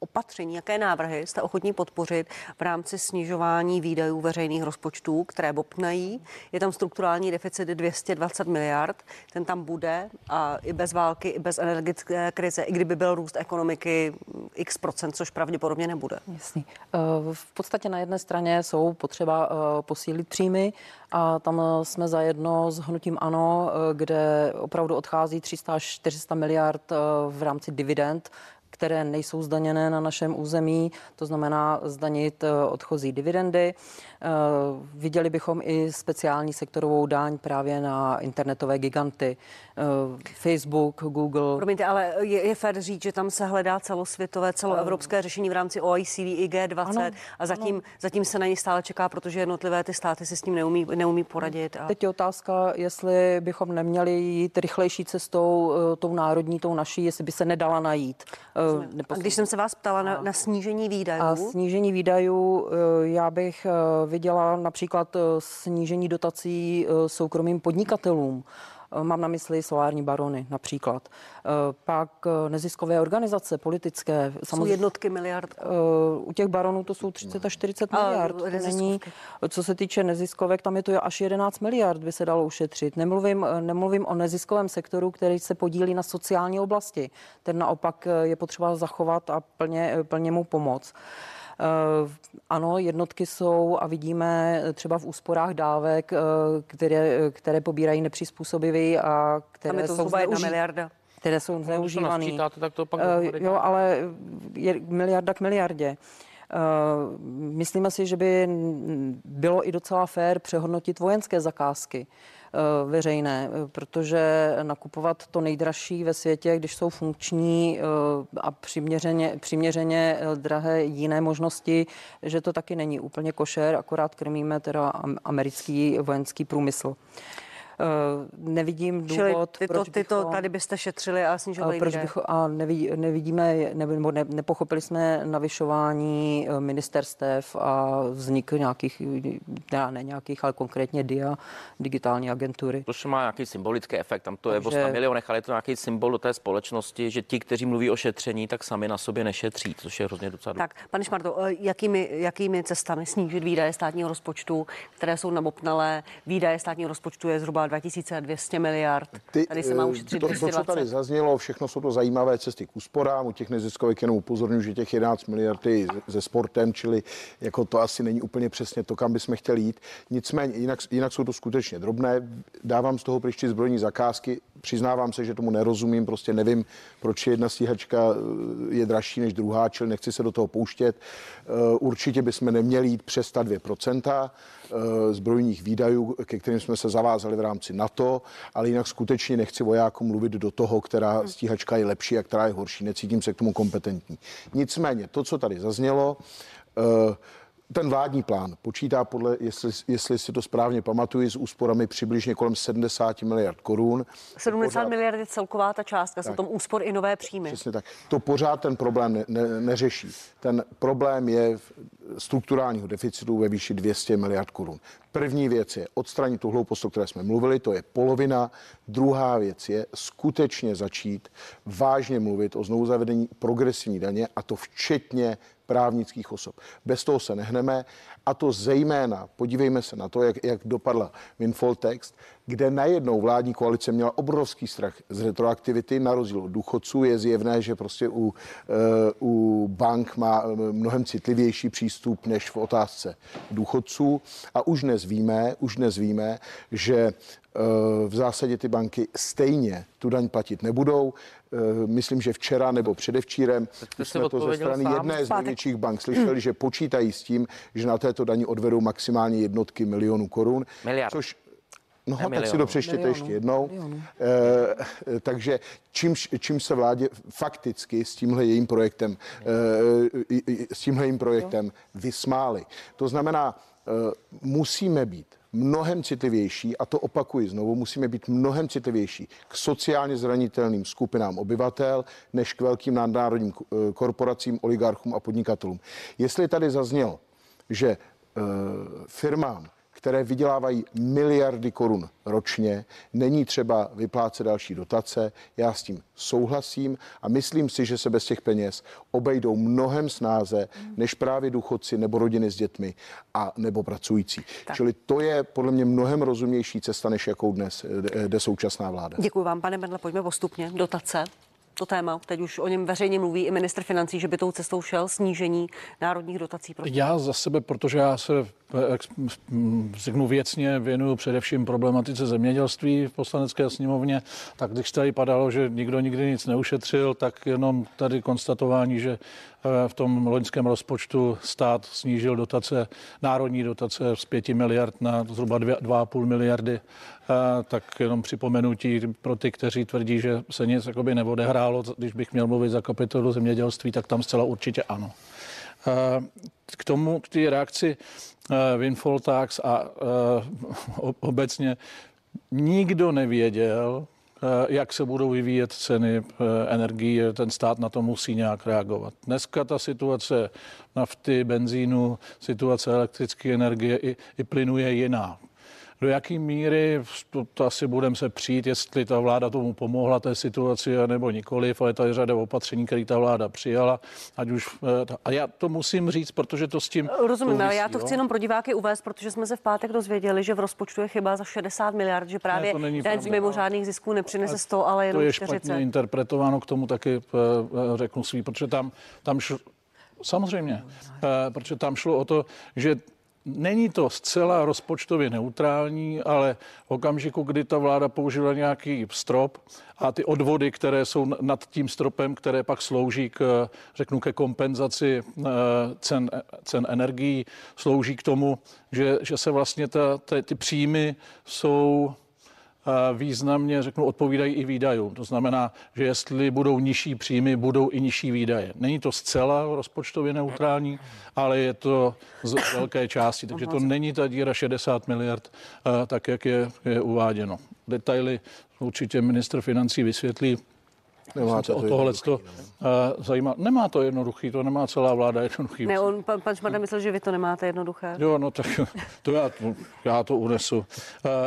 A: opatření, jaké návrhy jste ochotní podpořit v rámci snižování výdajů veřejných rozpočtů, které bopnají. Je tam strukturální deficit 220 miliard, ten tam bude a i bez války, i bez energetické krize, i kdyby byl růst ekonomiky x procent, což pravděpodobně nebude.
B: Jasný. Eh, v podstatě na jedné straně jsou potřeba eh, posílit příjmy a tam jsme zajedno s hnutím ANO, eh, kde opravdu odchází 300 až 400 miliard v rámci dividend které nejsou zdaněné na našem území, to znamená zdanit eh, odchozí dividendy. Eh, viděli bychom i speciální sektorovou daň právě na internetové giganty. Eh, Facebook, Google.
A: Promiňte, ale je, je fér říct, že tam se hledá celosvětové, celoevropské řešení v rámci OECD i G20 ano, a zatím, ano. zatím se na ně stále čeká, protože jednotlivé ty státy si s tím neumí, neumí poradit. A...
B: Teď je otázka, jestli bychom neměli jít rychlejší cestou, tou národní, tou naší, jestli by se nedala najít.
A: A když jsem se vás ptala na, na snížení výdajů.
B: A snížení výdajů, eh, já bych eh, viděla například eh, snížení dotací soukromým podnikatelům. Mám na mysli solární barony například. Pak neziskové organizace politické.
A: Jsou jednotky miliard.
B: U těch baronů to jsou 30 až 40 miliard. Není, co se týče neziskovek, tam je to až 11 miliard by se dalo ušetřit. Nemluvím, nemluvím o neziskovém sektoru, který se podílí na sociální oblasti. Ten naopak je potřeba zachovat a plně, plně mu pomoct. Eh, ano, jednotky jsou a vidíme třeba v úsporách dávek, eh, které, které pobírají nepřizpůsobiví a které
A: Tam je to jsou zhruba jedna miliarda
B: které jsou zneužívané.
D: tak to pak
B: uh, jo, ale je miliarda k miliardě. Uh, myslíme si, že by bylo i docela fér přehodnotit vojenské zakázky. Eh, veřejné, eh, protože nakupovat to nejdražší ve světě, když jsou funkční eh, a přiměřeně, přiměřeně drahé jiné možnosti, že to taky není úplně košer, akorát krmíme teda americký vojenský průmysl. Eh, nevidím důvod,
A: Čili tyto, proč tyto bychom, tady byste šetřili a snižovali
B: proč bychom, A nevidí, nevidíme, nebo ne, nepochopili jsme navyšování eh, ministerstev a vznik nějakých, ne, ne nějakých, ale konkrétně DIA, digitální agentury.
D: To má nějaký symbolický efekt, tam to Takže, je o 100 milionech, ale je to nějaký symbol do té společnosti, že ti, kteří mluví o šetření, tak sami na sobě nešetří, což je hrozně docela
A: Tak, pane Šmarto, eh, jakými, jakými cestami snížit výdaje státního rozpočtu, které jsou nabopnalé? Výdaje státního rozpočtu je zhruba 2200 miliard. Ty, tady se má už
E: to, to, co tady zaznělo, všechno jsou to zajímavé cesty k úsporám. U těch neziskovek jenom upozorňuji, že těch 11 miliard je ze sportem, čili jako to asi není úplně přesně to, kam bychom chtěli jít. Nicméně, jinak, jinak jsou to skutečně drobné. Dávám z toho pryč zbrojní zakázky. Přiznávám se, že tomu nerozumím, prostě nevím, proč jedna stíhačka eh, je dražší než druhá, čili nechci se do toho pouštět. Eh, určitě bychom neměli jít přes ta 2%. Eh, zbrojních výdajů, ke kterým jsme se zavázali v rámci NATO, ale jinak skutečně nechci vojákům mluvit do toho, která stíhačka je lepší a která je horší. Necítím se k tomu kompetentní. Nicméně to, co tady zaznělo, uh, ten vládní plán počítá podle, jestli, jestli si to správně pamatuju, s úsporami přibližně kolem 70 miliard korun.
A: 70 pořád, miliard je celková ta částka, jsou tam úspor i nové příjmy.
E: Přesně tak. To pořád ten problém ne, ne, neřeší. Ten problém je v strukturálního deficitu ve výši 200 miliard korun. První věc je odstranit tu hloupost, o které jsme mluvili, to je polovina. Druhá věc je skutečně začít vážně mluvit o znovu zavedení progresivní daně a to včetně právnických osob. Bez toho se nehneme a to zejména, podívejme se na to, jak, jak dopadla Winfall Text, kde najednou vládní koalice měla obrovský strach z retroaktivity, na rozdíl od důchodců. Je zjevné, že prostě u, uh, u bank má eh, mnohem citlivější přístup než v otázce důchodců. A už dnes víme, už dnes víme, že eh, v zásadě ty banky stejně tu daň platit nebudou. Myslím, že včera nebo předevčírem jsme to ze strany sám. jedné z největších bank slyšeli, že počítají s tím, že na této daní odvedou maximálně jednotky milionů korun.
D: Miliard.
E: Což No, ne, tak si to přečtěte ještě jednou. E, takže čím, čím se vládě fakticky s tímhle jejím projektem, e, s tímhle jejím projektem vysmáli. To znamená, e, musíme být mnohem citlivější, a to opakuji znovu, musíme být mnohem citlivější k sociálně zranitelným skupinám obyvatel, než k velkým nadnárodním korporacím, oligarchům a podnikatelům. Jestli tady zaznělo, že firmám které vydělávají miliardy korun ročně. Není třeba vyplácet další dotace. Já s tím souhlasím a myslím si, že se bez těch peněz obejdou mnohem snáze než právě důchodci nebo rodiny s dětmi a nebo pracující. Tak. Čili to je podle mě mnohem rozumnější cesta, než jakou dnes jde současná vláda.
A: Děkuji vám, pane Bendle, pojďme postupně. Dotace. To téma. Teď už o něm veřejně mluví i ministr financí, že by tou cestou šel snížení národních dotací. Pro...
C: Já za sebe, protože já se řeknu věcně, věnuju především problematice zemědělství v poslanecké sněmovně, tak když tady padalo, že nikdo nikdy nic neušetřil, tak jenom tady konstatování, že v tom loňském rozpočtu stát snížil dotace, národní dotace z 5 miliard na zhruba 2,5 miliardy, eh, tak jenom připomenutí pro ty, kteří tvrdí, že se nic jakoby neodehrálo, když bych měl mluvit za kapitolu zemědělství, tak tam zcela určitě ano. K tomu, k té reakci windfall tax a obecně nikdo nevěděl, jak se budou vyvíjet ceny energie, ten stát na to musí nějak reagovat. Dneska ta situace nafty, benzínu, situace elektrické energie i, i plynu je jiná do jaký míry, to, to asi budeme se přijít, jestli ta vláda tomu pomohla té situaci, nebo nikoliv, ale tady řada opatření, které ta vláda přijala, ať už, eh, a já to musím říct, protože to s tím
A: Rozumím, ale já to jo? chci jenom pro diváky uvést, protože jsme se v pátek dozvěděli, že v rozpočtu je chyba za 60 miliard, že právě ne, daň z mimořádných zisků nepřinese 100, ale jenom
C: To je
A: 40.
C: špatně interpretováno, k tomu taky eh, eh, řeknu svý, protože tam, tam šlo, samozřejmě, protože tam šlo o to, že Není to zcela rozpočtově neutrální, ale v okamžiku, kdy ta vláda použila nějaký strop a ty odvody, které jsou nad tím stropem, které pak slouží k, řeknu, ke kompenzaci eh, cen, cen energií, slouží k tomu, že, že se vlastně ta, ty, ty příjmy jsou významně, řeknu, odpovídají i výdajům. To znamená, že jestli budou nižší příjmy, budou i nižší výdaje. Není to zcela rozpočtově neutrální, ale je to z velké části. Takže to není ta díra 60 miliard, tak jak je, je uváděno. Detaily určitě ministr financí vysvětlí Nemá to o tohle to uh, zajímá. Nemá to jednoduchý, to nemá celá vláda jednoduchý.
A: Ne, on, pan, pan Šmarda myslel, že vy to nemáte jednoduché.
C: Jo, no tak to já, já to unesu. Uh,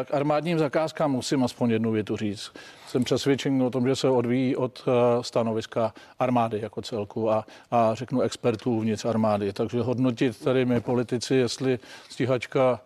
C: k armádním zakázkám musím aspoň jednu větu říct jsem přesvědčen o tom, že se odvíjí od eh, stanoviska armády jako celku a, a řeknu expertů vnitř armády. Takže hodnotit tady my politici, jestli stíhačka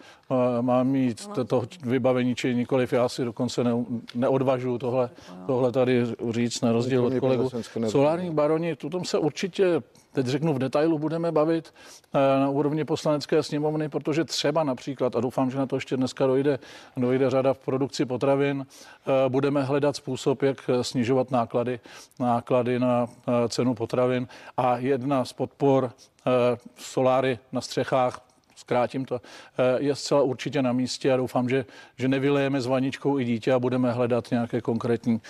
C: má mít to vybavení či nikoliv, já si dokonce ne, neodvažuji tohle, tohle tady říct na rozdíl od kolegu. Solární baroni, tom se určitě teď řeknu v detailu, budeme bavit eh, na úrovni poslanecké sněmovny, protože třeba například, a doufám, že na to ještě dneska dojde, dojde řada v produkci potravin, eh, budeme hledat způsob, jak snižovat náklady, náklady na eh, cenu potravin. A jedna z podpor soláry na střechách zkrátím to, je zcela určitě na místě a doufám, že, že nevylejeme s vaničkou i dítě a budeme hledat nějaké konkrétní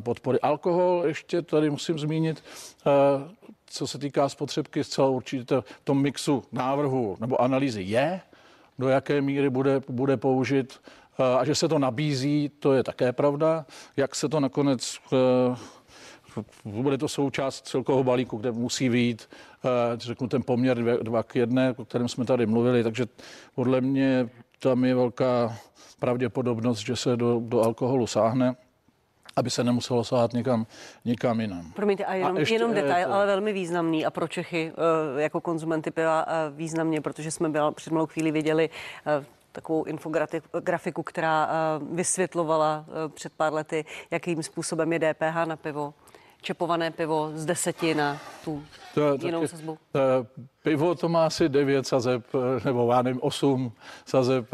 C: podpory. Alkohol ještě tady musím zmínit, co se týká spotřebky, zcela určitě v tom mixu návrhu nebo analýzy je, do jaké míry bude, bude použit a že se to nabízí, to je také pravda. Jak se to nakonec eh, bude to součást celkového balíku, kde musí vyjít, eh, řeknu, ten poměr dva k jedné, o kterém jsme tady mluvili, takže podle mě tam je velká pravděpodobnost, že se do, do alkoholu sáhne aby se nemuselo sahat někam, někam jinam.
A: Promiňte, a jenom, a ještě, jenom detail, to... ale velmi významný a pro Čechy eh, jako konzumenty piva eh, významně, protože jsme byl, před malou chvíli viděli eh, takovou infografiku, která vysvětlovala před pár lety, jakým způsobem je DPH na pivo čepované pivo z deseti na tu to, jinou sazbu?
C: Pivo to má asi 9 sazeb, nebo já nevím, 8 sazeb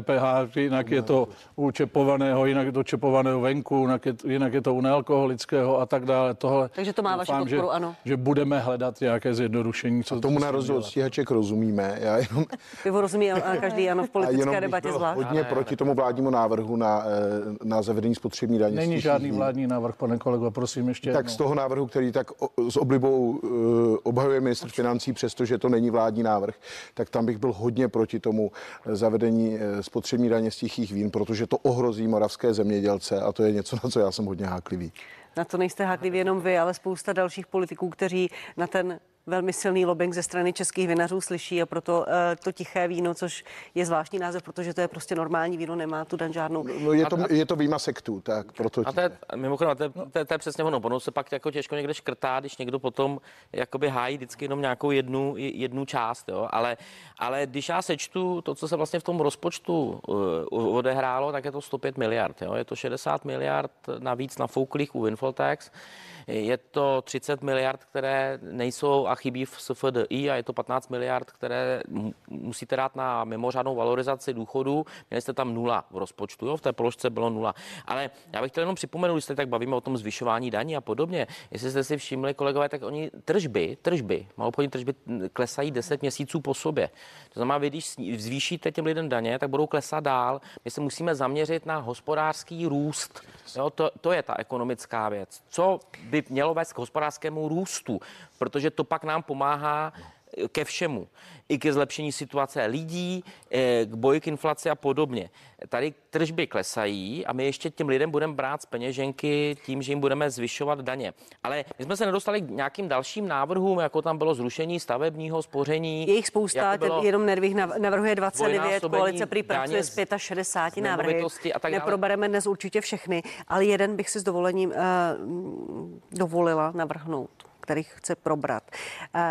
C: DPH, jinak je to u čepovaného, jinak je to čepovaného venku, jinak je, jinak je to u nealkoholického a tak dále. Tohle,
A: Takže to má vaši podporu,
C: že,
A: ano.
C: Že budeme hledat nějaké zjednodušení.
E: Co a tomu na rozdíl od stíhaček rozumíme. Já jenom...
A: Pivo rozumí každý, ano, v politické debatě zvlášť.
E: hodně ne, proti tomu vládnímu návrhu na, eh, na zavedení spotřební daně.
C: Není žádný vládní návrh, pane kolego, prosím ještě
E: Tak jednou. z toho návrhu, který tak s oblibou uh, obhajuje ministr financí, přestože že to není vládní návrh, tak tam bych byl hodně proti tomu eh, zavedení eh, spotřební daně z tichých vín, protože to ohrozí moravské zemědělce a to je něco, na co já jsem hodně háklivý.
A: Na to nejste hákliví jenom vy, ale spousta dalších politiků, kteří na ten velmi silný lobbying ze strany českých vinařů slyší a proto eh, to tiché víno, což je zvláštní název, protože to je prostě normální víno, nemá tu daň žádnou.
E: No je to, je to výjima sektů, tak proto...
D: A to je, mimochodem, to je, to, je, to je přesně ono. Ono se pak jako těžko někde škrtá, když někdo potom jakoby hájí vždycky jenom nějakou jednu, jednu část, jo. Ale, ale když já sečtu to, co se vlastně v tom rozpočtu uh, odehrálo, tak je to 105 miliard, jo. Je to 60 miliard navíc nafouklých u Infotex. Je to 30 miliard, které nejsou a chybí v SFDI a je to 15 miliard, které musíte dát na mimořádnou valorizaci důchodu. Měli jste tam nula v rozpočtu, jo? v té položce bylo nula. Ale já bych chtěl jenom připomenout, když se tak bavíme o tom zvyšování daní a podobně, jestli jste si všimli, kolegové, tak oni tržby, tržby, malobchodní tržby klesají 10 měsíců po sobě. To znamená, vy když zvýšíte těm lidem daně, tak budou klesat dál. My se musíme zaměřit na hospodářský růst. Jo, to, to je ta ekonomická věc. Co by mělo vést k hospodářskému růstu, protože to pak nám pomáhá ke všemu. I ke zlepšení situace lidí, eh, k boji k inflaci a podobně. Tady tržby klesají a my ještě těm lidem budeme brát z peněženky tím, že jim budeme zvyšovat daně. Ale my jsme se nedostali k nějakým dalším návrhům, jako tam bylo zrušení stavebního spoření.
A: Je jich spousta, jako bylo jenom Nervých navrhuje 29, koalice prý pracuje z 65 návrhy. A tak Neprobereme dnes určitě všechny, ale jeden bych si s dovolením uh, dovolila navrhnout který chce probrat.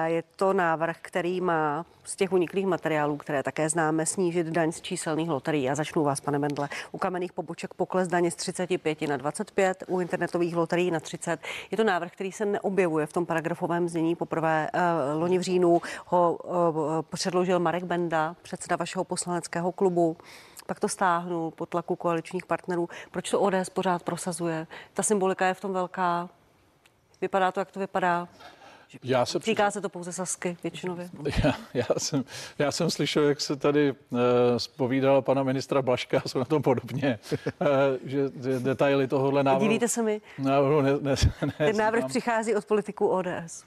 A: Je to návrh, který má z těch uniklých materiálů, které také známe, snížit daň z číselných loterií. Já začnu vás, pane Mendle. U kamenných poboček pokles daně z 35 na 25, u internetových loterií na 30. Je to návrh, který se neobjevuje v tom paragrafovém znění. Poprvé uh, loni v říjnu ho uh, předložil Marek Benda, předseda vašeho poslaneckého klubu pak to stáhnul po tlaku koaličních partnerů. Proč to ODS pořád prosazuje? Ta symbolika je v tom velká. Vypadá to, jak to vypadá. Já se Týká při... se to pouze Sasky většinově.
C: Já, já, jsem, já jsem slyšel, jak se tady uh, spovídal pana ministra Blaška, jsou na tom podobně, uh, že, že detaily tohohle návrhu...
A: Divíte se mi?
C: Návrhu ne, ne, ne,
A: Ten návrh znám. přichází od politiků ODS.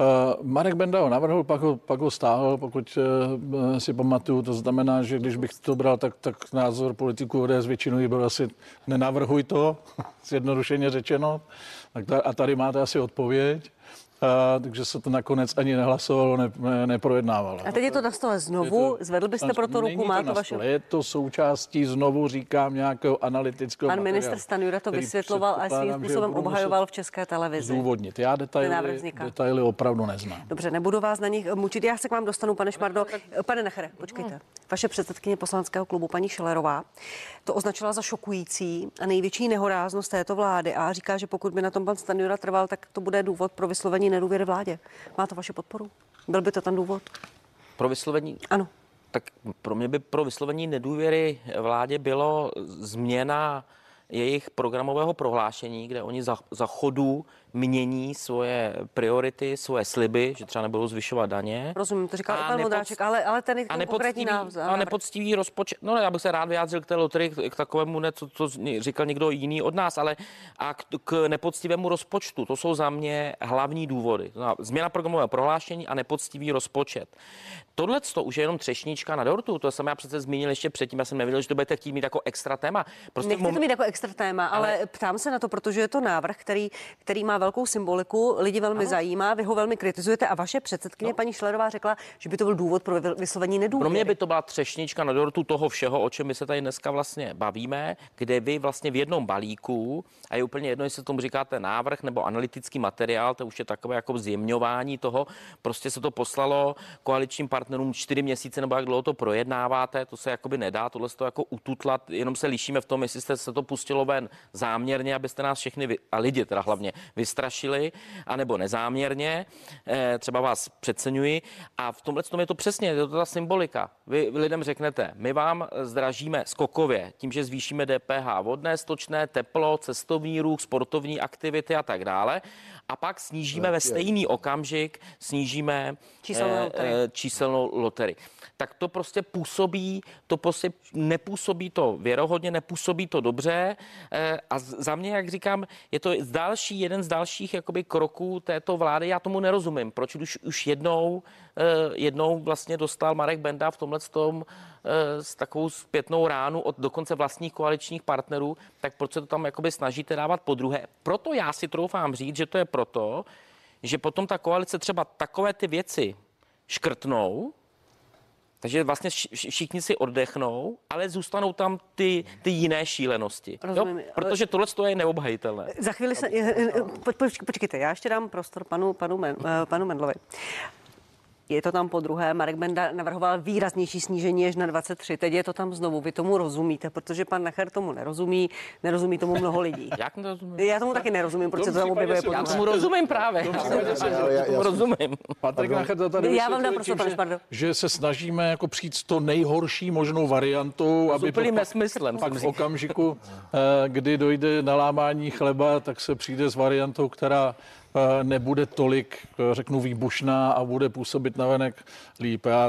C: Uh, Marek Benda ho navrhl, pak ho, pak ho stáhl, pokud uh, si pamatuju. To znamená, že když bych to bral, tak, tak názor politiků ODS většinou byl asi nenavrhuj to, zjednodušeně řečeno. A tady máte asi odpověď. A, takže se to nakonec ani nehlasovalo, ne, ne, neprojednávalo.
A: A teď je to na stole znovu, to, zvedl byste pro to ruku, má to vaše...
C: Je to součástí, znovu říkám, nějakého analytického
A: Pan materiálu, minister Stanjura to vysvětloval a svým způsobem obhajoval v České televizi.
C: Zúvodnit. Já detaily, detaily opravdu neznám.
A: Dobře, nebudu vás na nich mučit. Já se k vám dostanu, pane Šmardo. Pane Nechere, počkejte. Vaše předsedkyně poslaneckého klubu, paní Šelerová, to označila za šokující a největší nehoráznost této vlády a říká, že pokud by na tom pan Stanjura trval, tak to bude důvod pro vyslovení nedůvěry vládě. Má to vaši podporu? Byl by to ten důvod?
D: Pro vyslovení?
A: Ano.
D: Tak pro mě by pro vyslovení nedůvěry vládě bylo změna jejich programového prohlášení, kde oni za, za chodu mění svoje priority, svoje sliby, že třeba nebudou zvyšovat daně.
A: Rozumím, to říkal pan Modráček, ale, ale ten a konkrétní návrh.
D: A nepoctivý rozpočet, no já bych se rád vyjádřil k té loterii, k, k takovému, ne, co, co říkal někdo jiný od nás, ale a k, k nepoctivému rozpočtu, to jsou za mě hlavní důvody. Změna programového prohlášení a nepoctivý rozpočet. Tohle to už je jenom třešnička na dortu, to jsem já přece zmínil ještě předtím, já jsem nevěděl, že to budete chtít mít jako extra téma.
A: Prostě Nechci mom... to mít jako extra téma, ale, ale ptám se na to, protože je to návrh, který, který má velkou symboliku, lidi velmi ano. zajímá, vy ho velmi kritizujete a vaše předsedkyně no. paní Šlerová řekla, že by to byl důvod pro vyslovení nedůvěry.
D: Pro mě by to byla třešnička na dortu toho všeho, o čem my se tady dneska vlastně bavíme, kde vy vlastně v jednom balíku, a je úplně jedno, jestli tomu říkáte návrh nebo analytický materiál, to už je takové jako zjemňování toho, prostě se to poslalo koaličním partnerům čtyři měsíce nebo jak dlouho to projednáváte, to se jakoby nedá, tohle to jako ututlat, jenom se lišíme v tom, jestli jste se to pustilo ven záměrně, abyste nás všechny, vy, a lidi teda hlavně, vystrašili, anebo nezáměrně, eh, třeba vás přeceňuji. A v tomhle tom je to přesně, je to ta symbolika. Vy lidem řeknete, my vám zdražíme skokově tím, že zvýšíme DPH, vodné, stočné, teplo, cestovní ruch, sportovní aktivity a tak dále. A pak snížíme ve stejný okamžik, snížíme
A: číselnou eh, loterii.
D: Eh, číselnou loterii. Tak to prostě působí, to prostě nepůsobí to věrohodně, nepůsobí to dobře. Eh, a za mě, jak říkám, je to další, jeden z dalších jakoby kroků této vlády. Já tomu nerozumím, proč už, už jednou, jednou vlastně dostal Marek Benda v tomhle tom s takovou zpětnou ránu od dokonce vlastních koaličních partnerů, tak proč se to tam jakoby snažíte dávat po druhé? Proto já si troufám říct, že to je proto, že potom ta koalice třeba takové ty věci škrtnou, takže vlastně všichni si oddechnou, ale zůstanou tam ty, ty jiné šílenosti. Rozumím. Jo? Protože tohle je neobhajitelné.
A: Za chvíli se... Počkejte, já ještě dám prostor panu, panu, Men, eh, panu Mendlovi. Je to tam po druhé. Marek Benda navrhoval výraznější snížení až na 23. Teď je to tam znovu. Vy tomu rozumíte, protože pan Nacher tomu nerozumí, nerozumí tomu mnoho lidí.
D: Jak nerozumím?
A: Já tomu taky nerozumím, proč se to tam objevuje
D: Já tomu rozumím právě. Rozumím.
C: Patrik Nacher to tady já vám dám prostě, pardon. Že se snažíme jako přijít s to nejhorší možnou variantou,
D: aby úplným nesmyslem.
C: Pak v okamžiku, eh, kdy dojde na lámání chleba, tak se přijde s variantou, která nebude tolik, eh, řeknu, výbušná a bude působit navenek líp. Já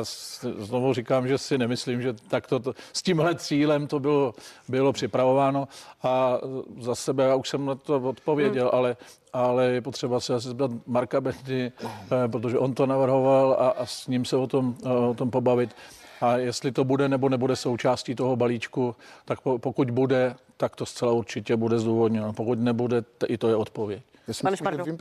C: znovu říkám, že si nemyslím, že takto to, s tímhle cílem to bylo, bylo připravováno a za sebe, já už jsem na to odpověděl, hmm. ale ale je potřeba se asi zbrat Marka Bendy, eh, protože on to navrhoval a, a s ním se o tom, o tom pobavit. A jestli to bude nebo nebude součástí toho balíčku, tak pokud bude, tak to zcela určitě bude zdůvodněno. Pokud nebude, i to je odpověď.
E: Já si, myslím, že vím,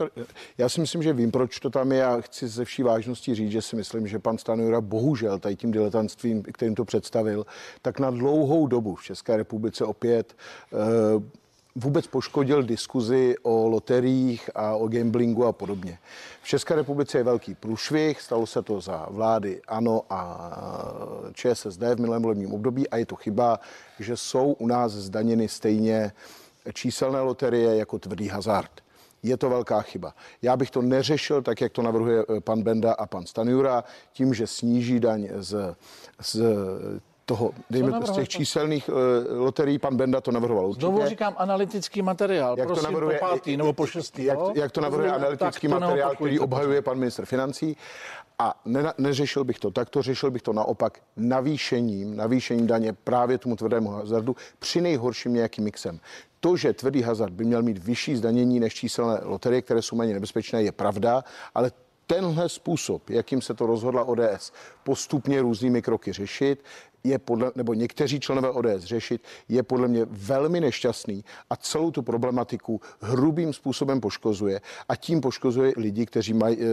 E: já si myslím, že vím, proč to tam je a chci ze vší vážností říct, že si myslím, že pan Stanjura bohužel tady tím diletantstvím, kterým to představil, tak na dlouhou dobu v České republice opět uh, vůbec poškodil diskuzi o loteriích a o gamblingu a podobně. V České republice je velký průšvih, stalo se to za vlády ANO a ČSSD v minulém volebním období a je to chyba, že jsou u nás zdaněny stejně číselné loterie jako tvrdý hazard je to velká chyba. Já bych to neřešil tak, jak to navrhuje eh, pan Benda a pan Stanjura, tím, že sníží daň z, z toho, dejme z těch číselných uh, loterií, pan Benda to navrhoval určitě.
C: Znovu říkám analytický materiál, jak prosím, to navrhuje, po pátý nebo po šestý.
E: Jak, jak to navrhuje Rozumím, analytický materiál, který obhajuje pan minister financí. A ne, neřešil bych to takto, řešil bych to naopak navýšením, navýšením daně právě tomu tvrdému hazardu při nejhorším nějakým mixem. To, že tvrdý hazard by měl mít vyšší zdanění než číselné loterie, které jsou méně nebezpečné, je pravda, ale tenhle způsob, jakým se to rozhodla ODS, postupně různými kroky řešit, je podle, nebo někteří členové ODS řešit, je podle mě velmi nešťastný a celou tu problematiku hrubým způsobem poškozuje a tím poškozuje lidi, kteří mají, eh,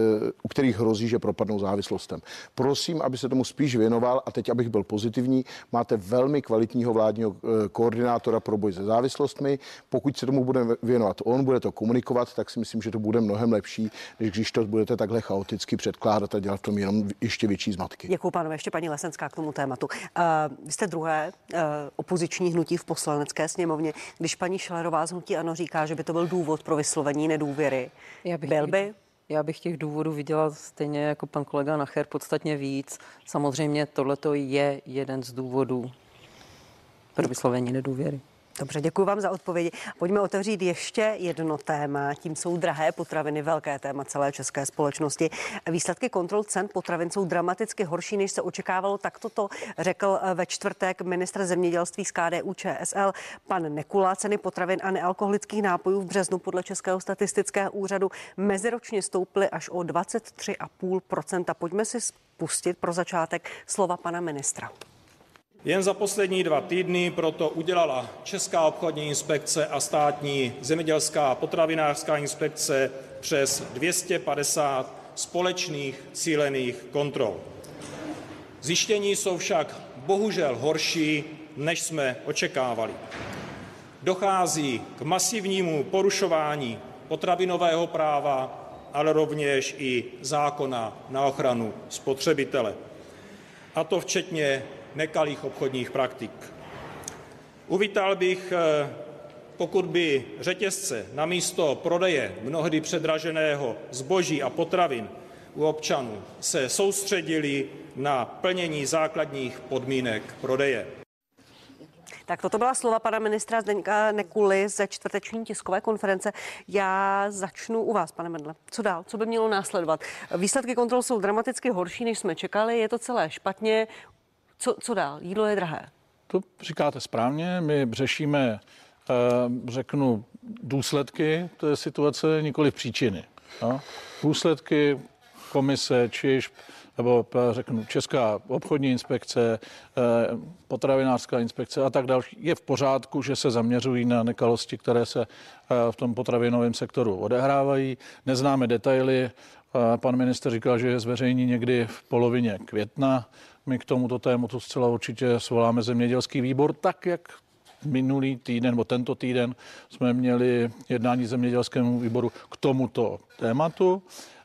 E: u kterých hrozí, že propadnou závislostem. Prosím, aby se tomu spíš věnoval a teď, abych byl pozitivní, máte velmi kvalitního vládního eh, koordinátora pro boj se závislostmi. Pokud se tomu bude věnovat on, bude to komunikovat, tak si myslím, že to bude mnohem lepší, než když to budete takhle chaoticky předkládat a dělat v tom jenom ještě větší zmatky.
A: Děkuji, pánové. Ještě paní Lesenská k tomu tématu. Uh, vy jste druhé uh, opoziční hnutí v poslanecké sněmovně. Když paní Šelerová z hnutí ano říká, že by to byl důvod pro vyslovení nedůvěry, Já bych byl by?
B: Já bych těch důvodů viděla stejně jako pan kolega Nacher podstatně víc. Samozřejmě tohle je jeden z důvodů pro vyslovení nedůvěry.
A: Dobře, děkuji vám za odpovědi. Pojďme otevřít ještě jedno téma. Tím jsou drahé potraviny, velké téma celé české společnosti. Výsledky kontrol cen potravin jsou dramaticky horší, než se očekávalo. Tak toto řekl eh, ve čtvrtek ministr zemědělství z KDU ČSL pan Nekula. Ceny potravin a nealkoholických nápojů v březnu podle Českého statistického úřadu meziročně stouply až o 23,5% Pojďme si spustit pro začátek slova pana ministra.
G: Jen za poslední dva týdny proto udělala Česká obchodní inspekce a státní zemědělská a potravinářská inspekce přes 250 společných cílených kontrol. Zjištění jsou však bohužel horší, než jsme očekávali. Dochází k masivnímu porušování potravinového práva, ale rovněž i zákona na ochranu spotřebitele. A to včetně nekalých obchodních praktik. Uvítal bych, eh, pokud by řetězce na místo prodeje mnohdy předraženého zboží a potravin u občanů se soustředili na plnění základních podmínek prodeje.
A: Tak toto byla slova pana ministra Zdeňka Nekuly ze čtvrteční tiskové konference. Já začnu u vás, pane Medle. Co dál? Co by mělo následovat? Výsledky kontrol jsou dramaticky horší, než jsme čekali. Je to celé špatně. Co, co dál? Jídlo je drahé.
C: To říkáte správně. My řešíme, eh, řeknu, důsledky té situace, nikoli příčiny. No. Důsledky komise, čiž nebo řeknu Česká obchodní inspekce, potravinářská inspekce a tak další, je v pořádku, že se zaměřují na nekalosti, které se v tom potravinovém sektoru odehrávají. Neznáme detaily. Pan minister říkal, že je zveřejní někdy v polovině května. My k tomuto tématu zcela určitě svoláme zemědělský výbor, tak jak minulý týden nebo tento týden jsme měli jednání zemědělskému výboru k tomuto tématu.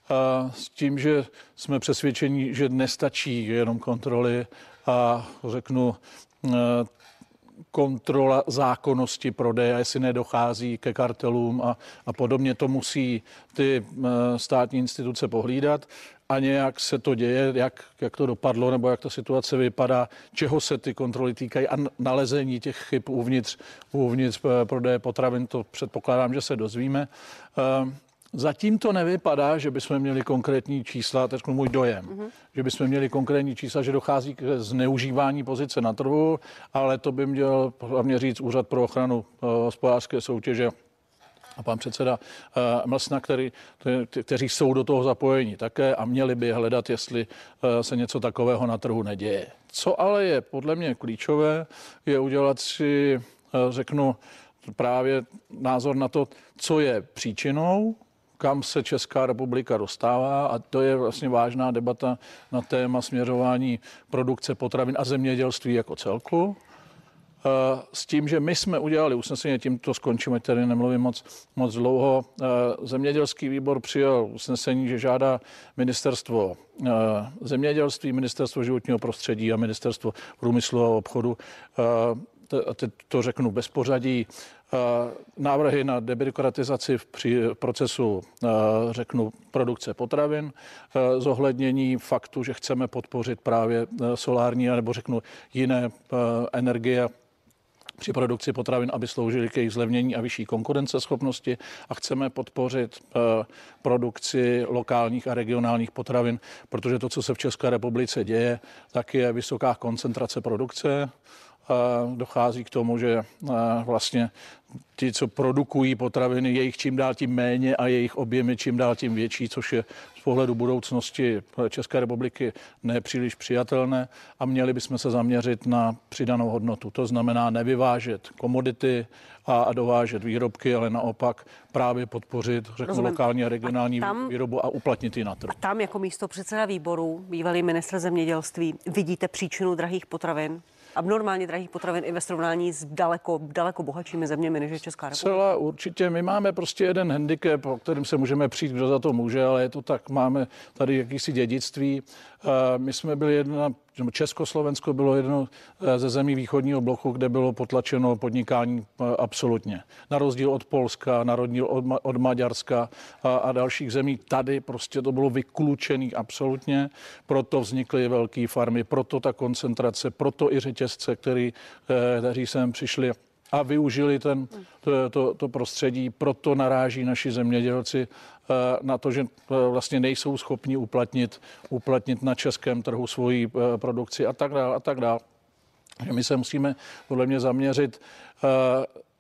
C: A s tím, že jsme přesvědčeni, že nestačí jenom kontroly a řeknu kontrola zákonnosti prodeje, jestli nedochází ke kartelům a, a podobně. To musí ty státní instituce pohlídat a nějak se to děje, jak, jak to dopadlo, nebo jak ta situace vypadá, čeho se ty kontroly týkají a nalezení těch chyb uvnitř, uvnitř eh, prodeje potravin, to předpokládám, že se dozvíme. Eh, zatím to nevypadá, že bychom měli konkrétní čísla, teď můj dojem, mm-hmm. že bychom měli konkrétní čísla, že dochází k zneužívání pozice na trhu, ale to by měl hlavně říct Úřad pro ochranu eh, hospodářské soutěže a pan předseda uh, Mlsna, který, kteří jsou do toho zapojeni také a měli by hledat, jestli uh, se něco takového na trhu neděje. Co ale je podle mě klíčové, je udělat si, uh, řeknu, právě názor na to, co je příčinou, kam se Česká republika dostává a to je vlastně vážná debata na téma směřování produkce potravin a zemědělství jako celku. Eh, s tím, že my jsme udělali usnesení, tím to skončíme, tady nemluvím moc, moc dlouho. Eh, zemědělský výbor přijal usnesení, že žádá ministerstvo eh, zemědělství, ministerstvo životního prostředí a ministerstvo průmyslu a obchodu teď to řeknu bez pořadí, návrhy na debirokratizaci v procesu, řeknu, produkce potravin, zohlednění faktu, že chceme podpořit právě solární nebo řeknu jiné energie při produkci potravin, aby sloužily k jejich zlevnění a vyšší konkurenceschopnosti. A chceme podpořit eh, produkci lokálních a regionálních potravin, protože to, co se v České republice děje, tak je vysoká koncentrace produkce dochází k tomu, že vlastně ti, co produkují potraviny, je jich čím dál tím méně a jejich objemy čím dál tím větší, což je z pohledu budoucnosti České republiky nepříliš přijatelné a měli bychom se zaměřit na přidanou hodnotu. To znamená nevyvážet komodity a, a dovážet výrobky, ale naopak právě podpořit, řeknu, Rozumím. lokální a regionální a tam, výrobu a uplatnit ji na trh.
A: A tam jako místo předseda výboru, bývalý ministr zemědělství, vidíte příčinu drahých potravin? Abnormálně drahých potravin i ve srovnání s daleko, daleko bohatšími zeměmi, než je Česká republika?
C: Celá určitě. My máme prostě jeden handicap, o kterým se můžeme přijít, kdo za to může, ale je to tak. Máme tady jakýsi dědictví. My jsme byli jedna Československo bylo jedno eh, ze zemí východního bloku, kde bylo potlačeno podnikání eh, absolutně. Na rozdíl od Polska, na rozdíl od, od Maďarska a, a dalších zemí, tady prostě to bylo vyklučený absolutně, proto vznikly velké farmy, proto ta koncentrace, proto i řetězce, který, eh, kteří sem přišli a využili ten, to, to, to prostředí. Proto naráží naši zemědělci Eh, na to, že eh, vlastně nejsou schopni uplatnit, uplatnit na českém trhu svoji eh, produkci a tak dále a tak dále. My se musíme podle mě zaměřit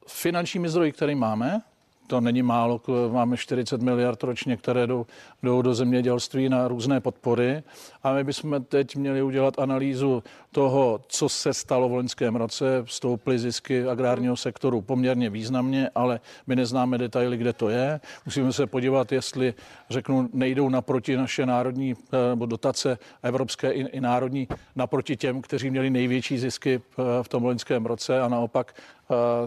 C: finančními zdroji, které máme, to není málo, máme 40 miliard ročně, které jdou, jdou do zemědělství na různé podpory. A my bychom teď měli udělat analýzu toho, co se stalo v loňském roce. Vstoupily zisky agrárního sektoru poměrně významně, ale my neznáme detaily, kde to je. Musíme se podívat, jestli, řeknu, nejdou naproti naše národní eh, nebo dotace evropské i, i národní naproti těm, kteří měli největší zisky eh, v tom loňském roce a naopak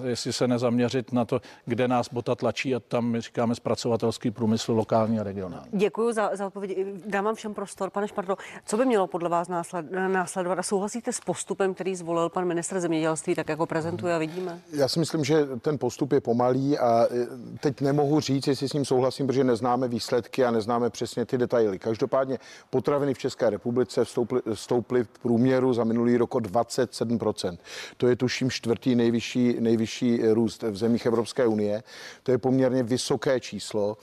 C: jestli se nezaměřit na to, kde nás bota tlačí a tam my říkáme zpracovatelský průmysl lokální a regionální.
A: Děkuji za, za odpověď. Dám vám všem prostor. Pane Špardo, co by mělo podle vás násled, následovat a souhlasíte s postupem, který zvolil pan ministr zemědělství, tak jako prezentuje a vidíme?
E: Já si myslím, že ten postup je pomalý a e, teď nemohu říct, jestli s ním souhlasím, protože neznáme výsledky a neznáme přesně ty detaily. Každopádně potraviny v České republice vstouply, vstouply v průměru za minulý rok o 27%. To je tuším čtvrtý nejvyšší nejvyšší růst v zemích Evropské unie. To je poměrně vysoké číslo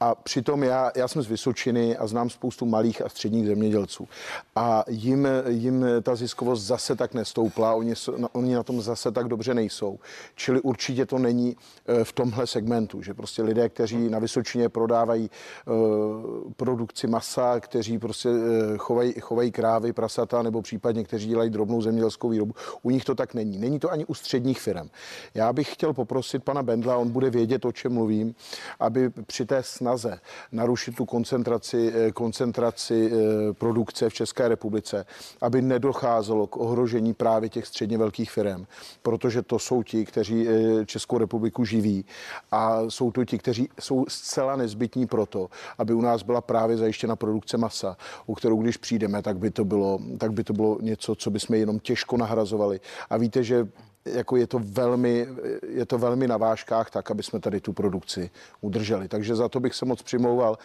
E: A přitom já, já jsem z Vysočiny a znám spoustu malých a středních zemědělců. A jim, jim ta ziskovost zase tak nestoupla, oni, oni na tom zase tak dobře nejsou. Čili určitě to není eh, v tomhle segmentu, že prostě lidé, kteří na Vysočině prodávají uh, produkci masa, kteří prostě uh, chovají, chovají krávy, prasata nebo případně kteří dělají drobnou zemědělskou výrobu, u nich to tak není. Není to ani u středních firm. Já bych chtěl poprosit pana Bendla, on bude vědět, o čem mluvím, aby při té snaze narušit tu koncentraci, eh, koncentraci eh, produkce v České republice, aby nedocházelo k ohrožení právě těch středně velkých firm, protože to jsou ti, kteří eh, Českou republiku živí a jsou to ti, kteří jsou zcela nezbytní proto, aby u nás byla právě zajištěna produkce masa, u kterou když přijdeme, tak by to bylo, tak by to bylo něco, co bychom jenom těžko nahrazovali. A víte, že jako je to velmi, je to velmi na vážkách tak, aby jsme tady tu produkci udrželi. Takže za to bych se moc přimlouval.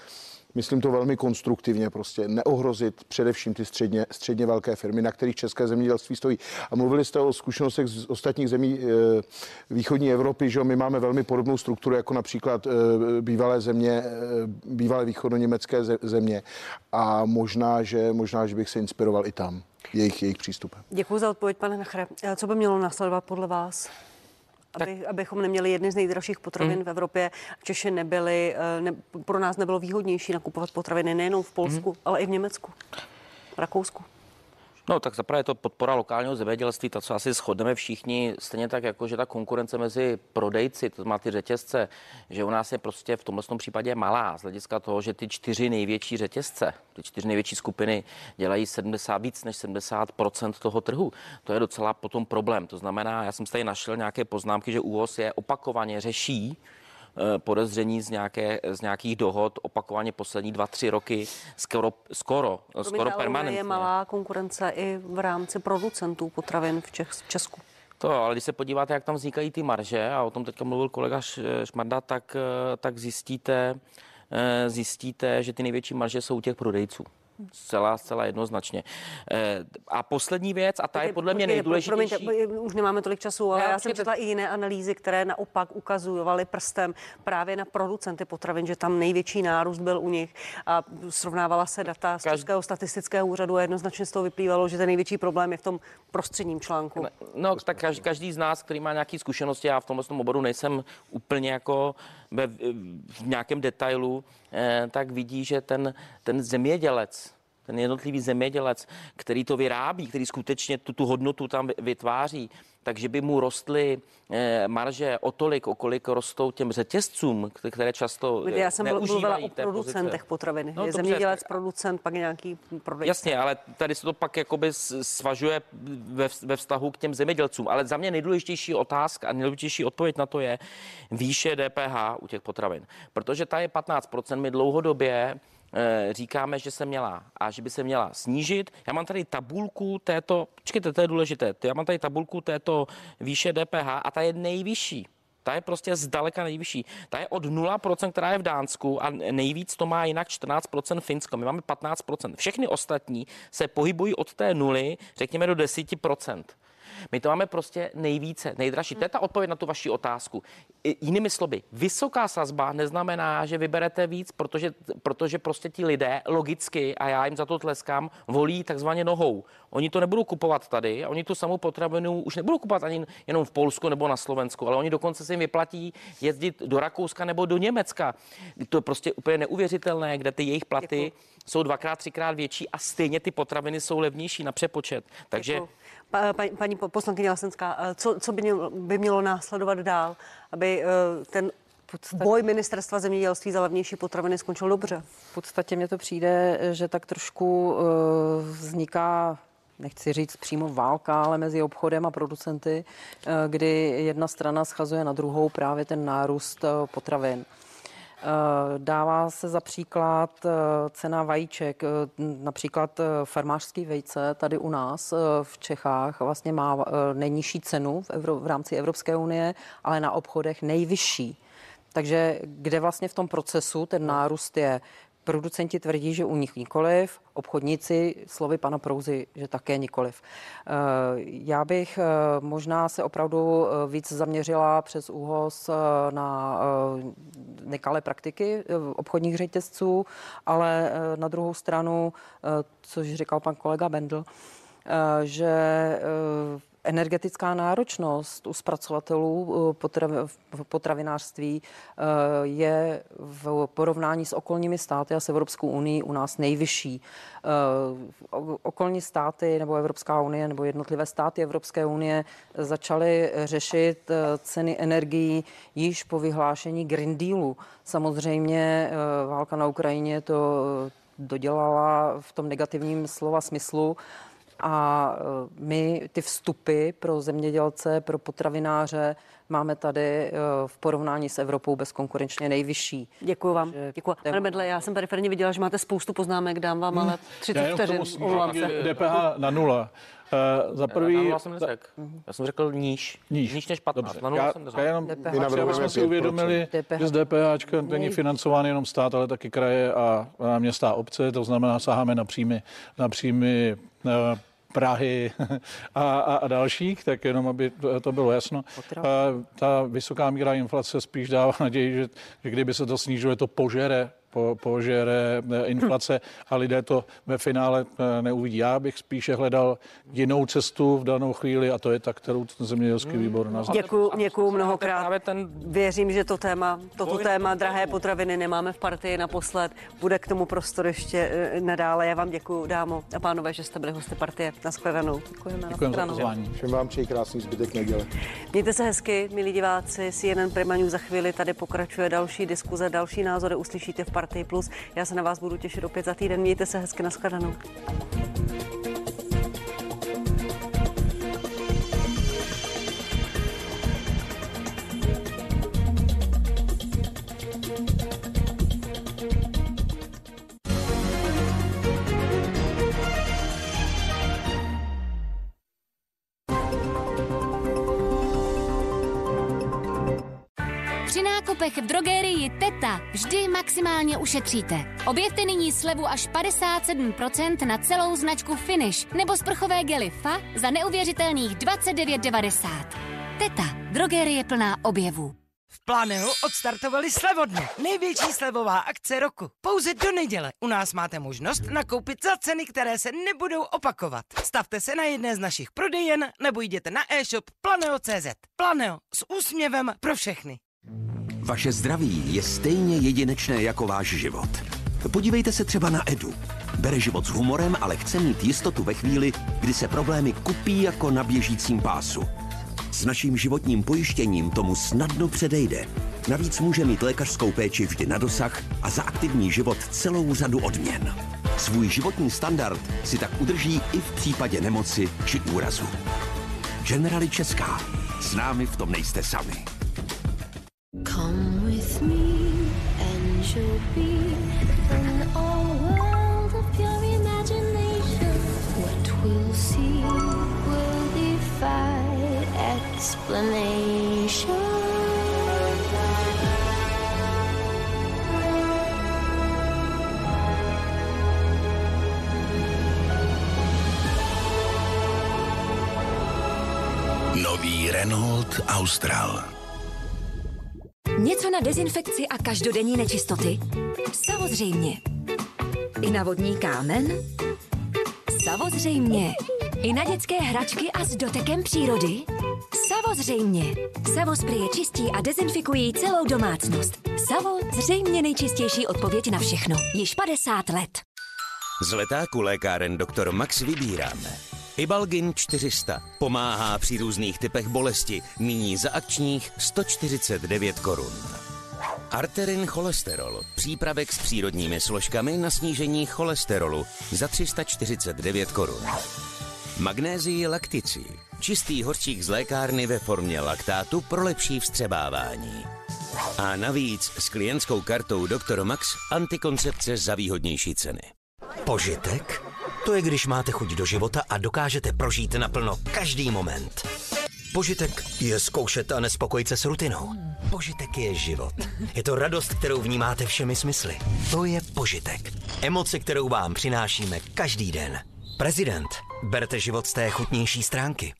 E: Myslím to velmi konstruktivně, prostě neohrozit především ty středně, středně velké firmy, na kterých české zemědělství stojí. A mluvili jste o zkušenostech z ostatních zemí e, východní Evropy, že my máme velmi podobnou strukturu jako například e, bývalé země, e, bývalé východoněmecké země. A možná že, možná, že bych se inspiroval i tam jejich, jejich přístupem.
A: Děkuji za odpověď, pane Nachre. Co by mělo následovat podle vás? Aby, tak. abychom neměli jedny z nejdražších potravin mm. v Evropě. Češi nebyli, eh, ne, pro nás nebylo výhodnější nakupovat potraviny nejenom v Polsku, mm. ale i v Německu, v Rakousku.
D: No tak zaprvé je to podpora lokálního zemědělství, to, co asi shodneme všichni, stejně tak jako, že ta konkurence mezi prodejci, to má ty řetězce, že u nás je prostě v tomhle případě malá, z hlediska toho, že ty čtyři největší řetězce, ty čtyři největší skupiny dělají 70, víc než 70% toho trhu. To je docela potom problém. To znamená, já jsem tady našel nějaké poznámky, že ÚOS je opakovaně řeší, podezření z, nějaké, z nějakých dohod opakovaně poslední dva, tři roky skoro, skoro, Promiňte, skoro permanentně.
A: je malá konkurence i v rámci producentů potravin v, Čech, v Česku.
D: To, ale když se podíváte, jak tam vznikají ty marže, a o tom teďka mluvil kolega Šmarda, tak, eh, tak zjistíte, eh, zjistíte, že ty největší marže jsou u těch prodejců. Zcela, zcela jednoznačně. Eh, a poslední věc, a ta je podle mě nejdůležitější. Promiňte,
A: už nemáme tolik času, ale já, já jsem četla i jiné analýzy, které naopak ukazovaly prstem právě na producenty potravin, že tam největší nárůst byl u nich a srovnávala se data z Českého statistického úřadu a jednoznačně z toho vyplývalo, že ten největší problém je v tom prostředním článku.
D: No, tak každý, každý z nás, který má nějaké zkušenosti, já v tomhle oboru nejsem úplně jako v nějakém detailu, eh, tak vidí, že ten, ten zemědělec, ten jednotlivý zemědělec, který to vyrábí, který skutečně tu, tu hodnotu tam vytváří, takže by mu rostly eh, marže o tolik, o kolik rostou těm řetězcům, které často
A: eh, Já jsem mluvila o producentech potraviny. No, je zemědělec, producent, pak nějaký prodejce.
D: Jasně, ale tady se to pak jakoby svažuje ve, ve vztahu k těm zemědělcům. Ale za mě nejdůležitější otázka a nejdůležitější odpověď na to je výše DPH u těch potravin. Protože ta je 15%. My dlouhodobě říkáme, že se měla a že by se měla snížit. Já mám tady tabulku této, počkejte, to je důležité, já mám tady tabulku této výše DPH a ta je nejvyšší. Ta je prostě zdaleka nejvyšší. Ta je od 0%, která je v Dánsku a nejvíc to má jinak 14% Finsko. My máme 15%. Všechny ostatní se pohybují od té nuly, řekněme, do 10%. My to máme prostě nejvíce, nejdražší. To je ta odpověď na tu vaši otázku. Jinými slovy, vysoká sazba neznamená, že vyberete víc, protože, protože prostě ti lidé logicky, a já jim za to tleskám, volí takzvaně nohou. Oni to nebudou kupovat tady, oni tu samou potravinu už nebudou kupovat ani jenom v Polsku nebo na Slovensku, ale oni dokonce se jim vyplatí jezdit do Rakouska nebo do Německa. To je prostě úplně neuvěřitelné, kde ty jejich platy Děkuji. jsou dvakrát, třikrát větší a stejně ty potraviny jsou levnější na přepočet. Takže Děkuji
A: paní, paní poslankyně Lesenská, eh, co, co by, mělo, by mělo následovat dál, aby eh, ten podstatě, boj ministerstva zemědělství za levnější potraviny skončil dobře?
B: V podstatě mně to přijde, že tak trošku uh, vzniká nechci říct přímo válka, ale mezi obchodem a producenty, kdy jedna strana schazuje na druhou právě ten nárůst potravin. Eh, dává se za příklad eh, cena vajíček, eh, například farmářský vejce tady u nás v Čechách vlastně má nejnižší cenu v, Evro, v rámci Evropské unie, ale na obchodech nejvyšší. Takže kde vlastně v tom procesu ten nárůst je? Producenti tvrdí, že u nich nikoliv, obchodníci slovy pana Prouzy, že také nikoliv. Eh, já bych eh, možná se opravdu eh, víc zaměřila přes úhos na nekalé praktiky obchodních řetězců, ale na druhou stranu, což říkal pan kolega Bendl, že energetická náročnost u zpracovatelů eh, v potravinářství eh, je v porovnání s okolními státy a s Evropskou unii u nás nejvyšší. Eh, okolní státy nebo Evropská unie nebo jednotlivé státy Evropské unie začaly řešit ceny energií již po vyhlášení Green Dealu. Samozřejmě válka na Ukrajině to dodělala v tom negativním slova smyslu a e, my ty vstupy pro zemědělce, pro potravináře máme tady e, v porovnání s Evropou bezkonkurenčně nejvyšší.
A: Děkuji vám. Děkuji. Pane Bedle, já jsem tady prvně viděla, že máte spoustu poznámek, dám vám ale 30 vteřin.
C: DPH na nula. Uh, za prvý...
D: Na jsem neřekl. Já jsem řekl níž. Níž, níž než 15. Dobře. Na nula já, jsem
C: já jenom DPH, jsme si uvědomili, DPH. že z DPH není financován jenom stát, ale taky kraje a, a města a obce. To znamená, saháme na příjmy, na příjmy uh, Prahy a, a, a dalších, tak jenom, aby to bylo jasno. A ta vysoká míra inflace spíš dává naději, že, že kdyby se to snížilo, to požere po, požere eh, inflace a lidé to ve finále eh, neuvidí. Já bych spíše hledal jinou cestu v danou chvíli a to je ta, kterou ten zemědělský hmm. výbor nazval.
A: Děkuji, děkuji mnohokrát. Ten... Věřím, že to téma, toto téma drahé potraviny nemáme v partii naposled. Bude k tomu prostor ještě eh, nadále. Já vám děkuji, dámo a pánové, že jste byli hosty partie. Naschledanou.
C: Děkujeme. Děkujeme za pozvání.
E: Všem vám přeji krásný zbytek neděle.
A: Mějte se hezky, milí diváci. CNN Prima News za chvíli tady pokračuje další diskuze, další názory uslyšíte v partii Party Plus. Já se na vás budu těšit opět za týden. Mějte se hezky, nashledanou.
H: Nákupech v drogérii Teta vždy maximálně ušetříte. Objevte nyní slevu až 57% na celou značku Finish nebo sprchové gely FA za neuvěřitelných 29,90. Teta, drogérie plná objevů.
I: V Planeu odstartovali slevodny. Největší slevová akce roku. Pouze do neděle u nás máte možnost nakoupit za ceny, které se nebudou opakovat. Stavte se na jedné z našich prodejen nebo jděte na e-shop planeo.cz. Planeo s úsměvem pro všechny.
J: Vaše zdraví je stejně jedinečné jako váš život. Podívejte se třeba na Edu. Bere život s humorem, ale chce mít jistotu ve chvíli, kdy se problémy kupí jako na běžícím pásu. S naším životním pojištěním tomu snadno předejde. Navíc může mít lékařskou péči vždy na dosah a za aktivní život celou řadu odměn. Svůj životní standard si tak udrží i v případě nemoci či úrazu. Generali Česká. S námi v tom nejste sami. Come with me and you'll be in a world of pure imagination. What we'll see will defy explanation. Nový Renault Austral.
K: Něco na dezinfekci a každodenní nečistoty? Samozřejmě. I na vodní kámen? Samozřejmě. I na dětské hračky a s dotekem přírody? Samozřejmě. Savospray čistí a dezinfikují celou domácnost. Savo zřejmě nejčistější odpověď na všechno. Již 50 let.
J: Z letáku lékáren doktor Max vybíráme. Ibalgin 400 pomáhá při různých typech bolesti, nyní za akčních 149 korun. Arterin cholesterol, přípravek s přírodními složkami na snížení cholesterolu za 349 korun. Magnézii laktici, čistý horčík z lékárny ve formě laktátu pro lepší vstřebávání. A navíc s klientskou kartou Dr. Max antikoncepce za výhodnější ceny.
L: Požitek? To je, když máte chuť do života a dokážete prožít naplno každý moment. Požitek je zkoušet a nespokojit se s rutinou. Požitek je život. Je to radost, kterou vnímáte všemi smysly. To je požitek. Emoce, kterou vám přinášíme každý den. Prezident. Berte život z té chutnější stránky.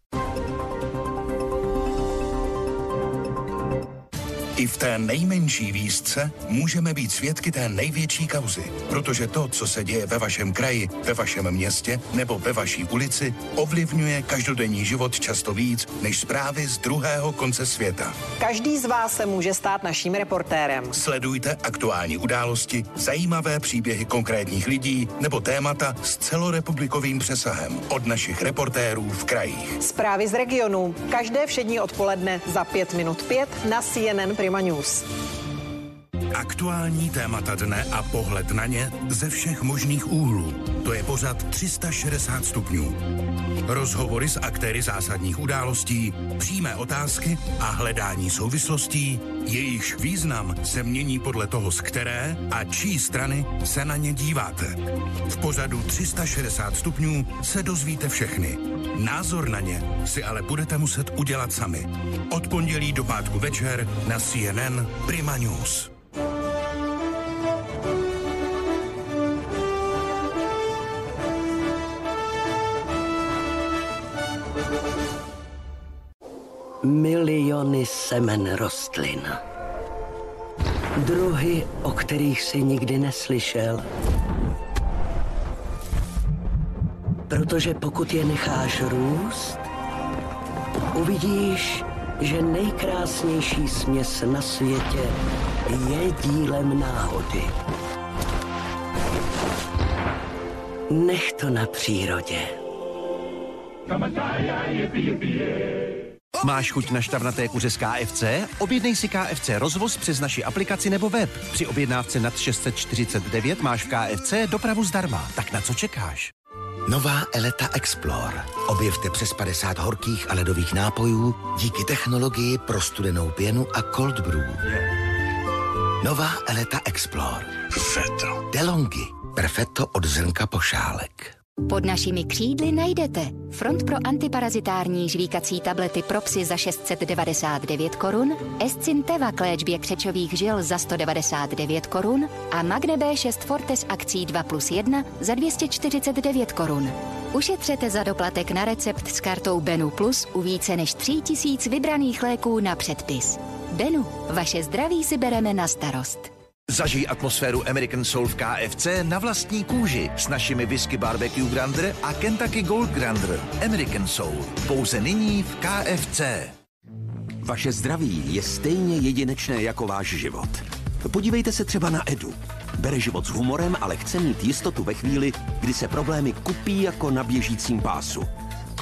M: I v té nejmenší výzce můžeme být svědky té největší kauzy, protože to, co se děje ve vašem kraji, ve vašem městě nebo ve vaší ulici, ovlivňuje každodenní život často víc než zprávy z druhého konce světa.
N: Každý z vás se může stát naším reportérem.
M: Sledujte aktuální události, zajímavé příběhy konkrétních lidí nebo témata s celorepublikovým přesahem od našich reportérů v krajích.
N: Zprávy z regionu. Každé všední odpoledne za 5 minut 5 na CNN Prima News.
M: Aktuální témata dne a pohled na ně ze všech možných úhlů. To je pořad 360 stupňů. Rozhovory s aktéry zásadních událostí, přímé otázky a hledání souvislostí, jejichž význam se mění podle toho, z které a čí strany se na ně díváte. V pořadu 360 stupňů se dozvíte všechny. Názor na ně si ale budete muset udělat sami. Od pondělí do pátku večer na CNN Prima News.
O: Miliony semen rostlin. Druhy, o kterých si nikdy neslyšel. Protože pokud je necháš růst, uvidíš, že nejkrásnější směs na světě je dílem náhody. Nech to na přírodě.
P: Máš chuť na šťavnaté kuře z KFC? Objednej si KFC rozvoz přes naši aplikaci nebo web. Při objednávce nad 649 máš v KFC dopravu zdarma. Tak na co čekáš?
L: Nová Eleta Explore. Objevte přes 50 horkých a ledových nápojů díky technologii pro studenou pěnu a cold brew. Nová Eleta Explore. Perfetto. DeLonghi. Perfetto od zrnka pošálek.
H: Pod našimi křídly najdete front pro antiparazitární žvíkací tablety pro psy za 699 korun, Escinteva k léčbě křečových žil za 199 korun a Magne B6 Forte s akcí 2 plus 1 za 249 korun. Ušetřete za doplatek na recept s kartou Benu Plus u více než 3000 vybraných léků na předpis. Benu, vaše zdraví si bereme na starost.
P: Zažij atmosféru American Soul v KFC na vlastní kůži s našimi whisky barbecue Grander a Kentucky Gold Grander. American Soul. Pouze nyní v KFC.
J: Vaše zdraví je stejně jedinečné jako váš život. Podívejte se třeba na Edu. Bere život s humorem, ale chce mít jistotu ve chvíli, kdy se problémy kupí jako na běžícím pásu.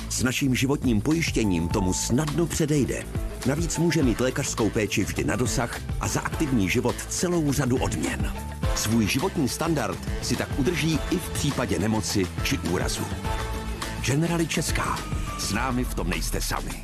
J: S naším životním pojištěním tomu snadno předejde. Navíc může mít lékařskou péči vždy na dosah a za aktivní život celou řadu odměn. Svůj životní standard si tak udrží i v případě nemoci či úrazu. Generali Česká. S námi v tom nejste sami.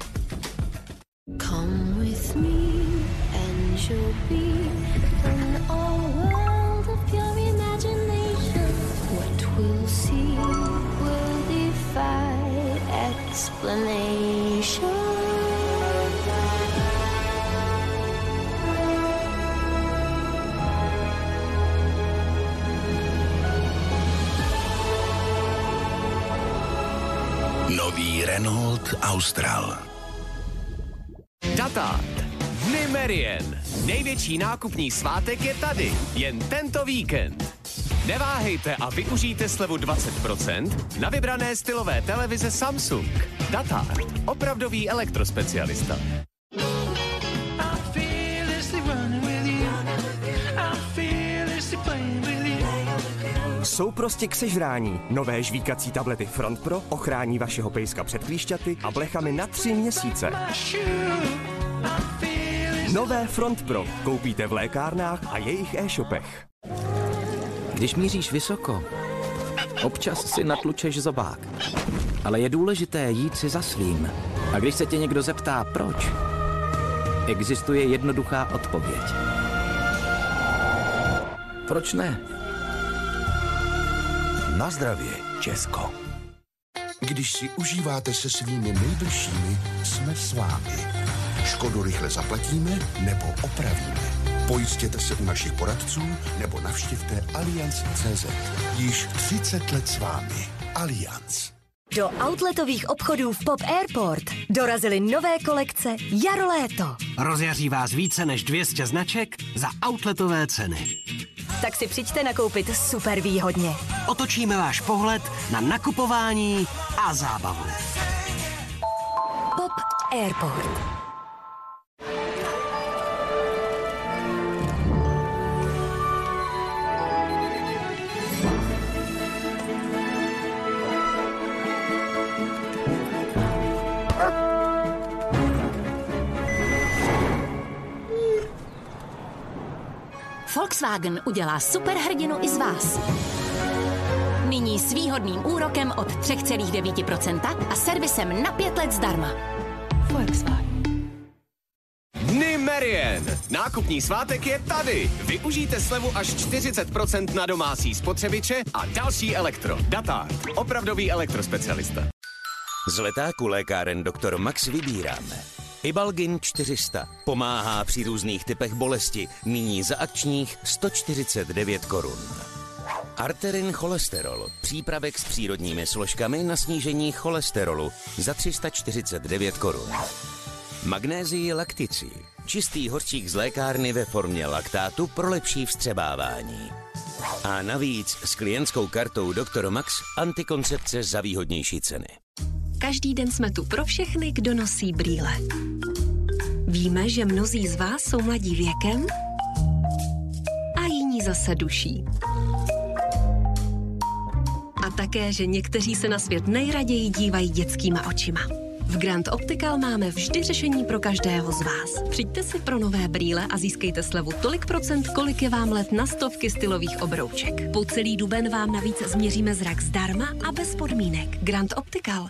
M: Renault Austral.
Q: Datát. Dny Merien. Největší nákupní svátek je tady. Jen tento víkend. Neváhejte a využijte slevu 20% na vybrané stylové televize Samsung. Datár. Opravdový elektrospecialista.
R: Jsou prostě k sežrání. Nové žvíkací tablety Front Pro ochrání vašeho pejska před klíšťaty a blechami na tři měsíce. Nové Front Pro koupíte v lékárnách a jejich e-shopech.
S: Když míříš vysoko, občas si natlučeš zobák. Ale je důležité jít si za svým. A když se tě někdo zeptá, proč, existuje jednoduchá odpověď. Proč ne?
M: Na zdravě, Česko. Když si užíváte se svými nejbližšími, jsme s vámi. Škodu rychle zaplatíme nebo opravíme. Pojistěte se u našich poradců nebo navštivte Allianz.cz. Již 30 let s vámi. Allianz.
K: Do outletových obchodů v Pop Airport dorazily nové kolekce Jaro Léto.
O: Rozjaří vás více než 200 značek za outletové ceny.
K: Tak si přijďte nakoupit super výhodně.
O: Otočíme váš pohled na nakupování a zábavu.
K: Pop Airport.
T: Volkswagen udělá superhrdinu i z vás. Nyní s výhodným úrokem od 3,9% a servisem na 5 let zdarma. Volkswagen.
P: Dny Merien. Nákupní svátek je tady. Využijte slevu až 40% na domácí spotřebiče a další elektro. Datard. Opravdový elektrospecialista.
J: Z letáku lékáren Dr. Max vybíráme. Ibalgin 400 pomáhá při různých typech bolesti, nyní za akčních 149 korun. Arterin cholesterol, přípravek s přírodními složkami na snížení cholesterolu za 349 korun. Magnézii laktici, čistý horčík z lékárny ve formě laktátu pro lepší vstřebávání. A navíc s klientskou kartou Dr. Max antikoncepce za výhodnější ceny.
U: Každý den jsme tu pro všechny, kdo nosí brýle. Víme, že mnozí z vás jsou mladí věkem a jiní zase duší. A také, že někteří se na svět nejraději dívají dětskýma očima. V Grand Optical máme vždy řešení pro každého z vás. Přijďte si pro nové brýle a získejte slevu tolik procent, kolik je vám let na stovky stylových obrouček. Po celý duben vám navíc změříme zrak zdarma a bez podmínek. Grand Optical.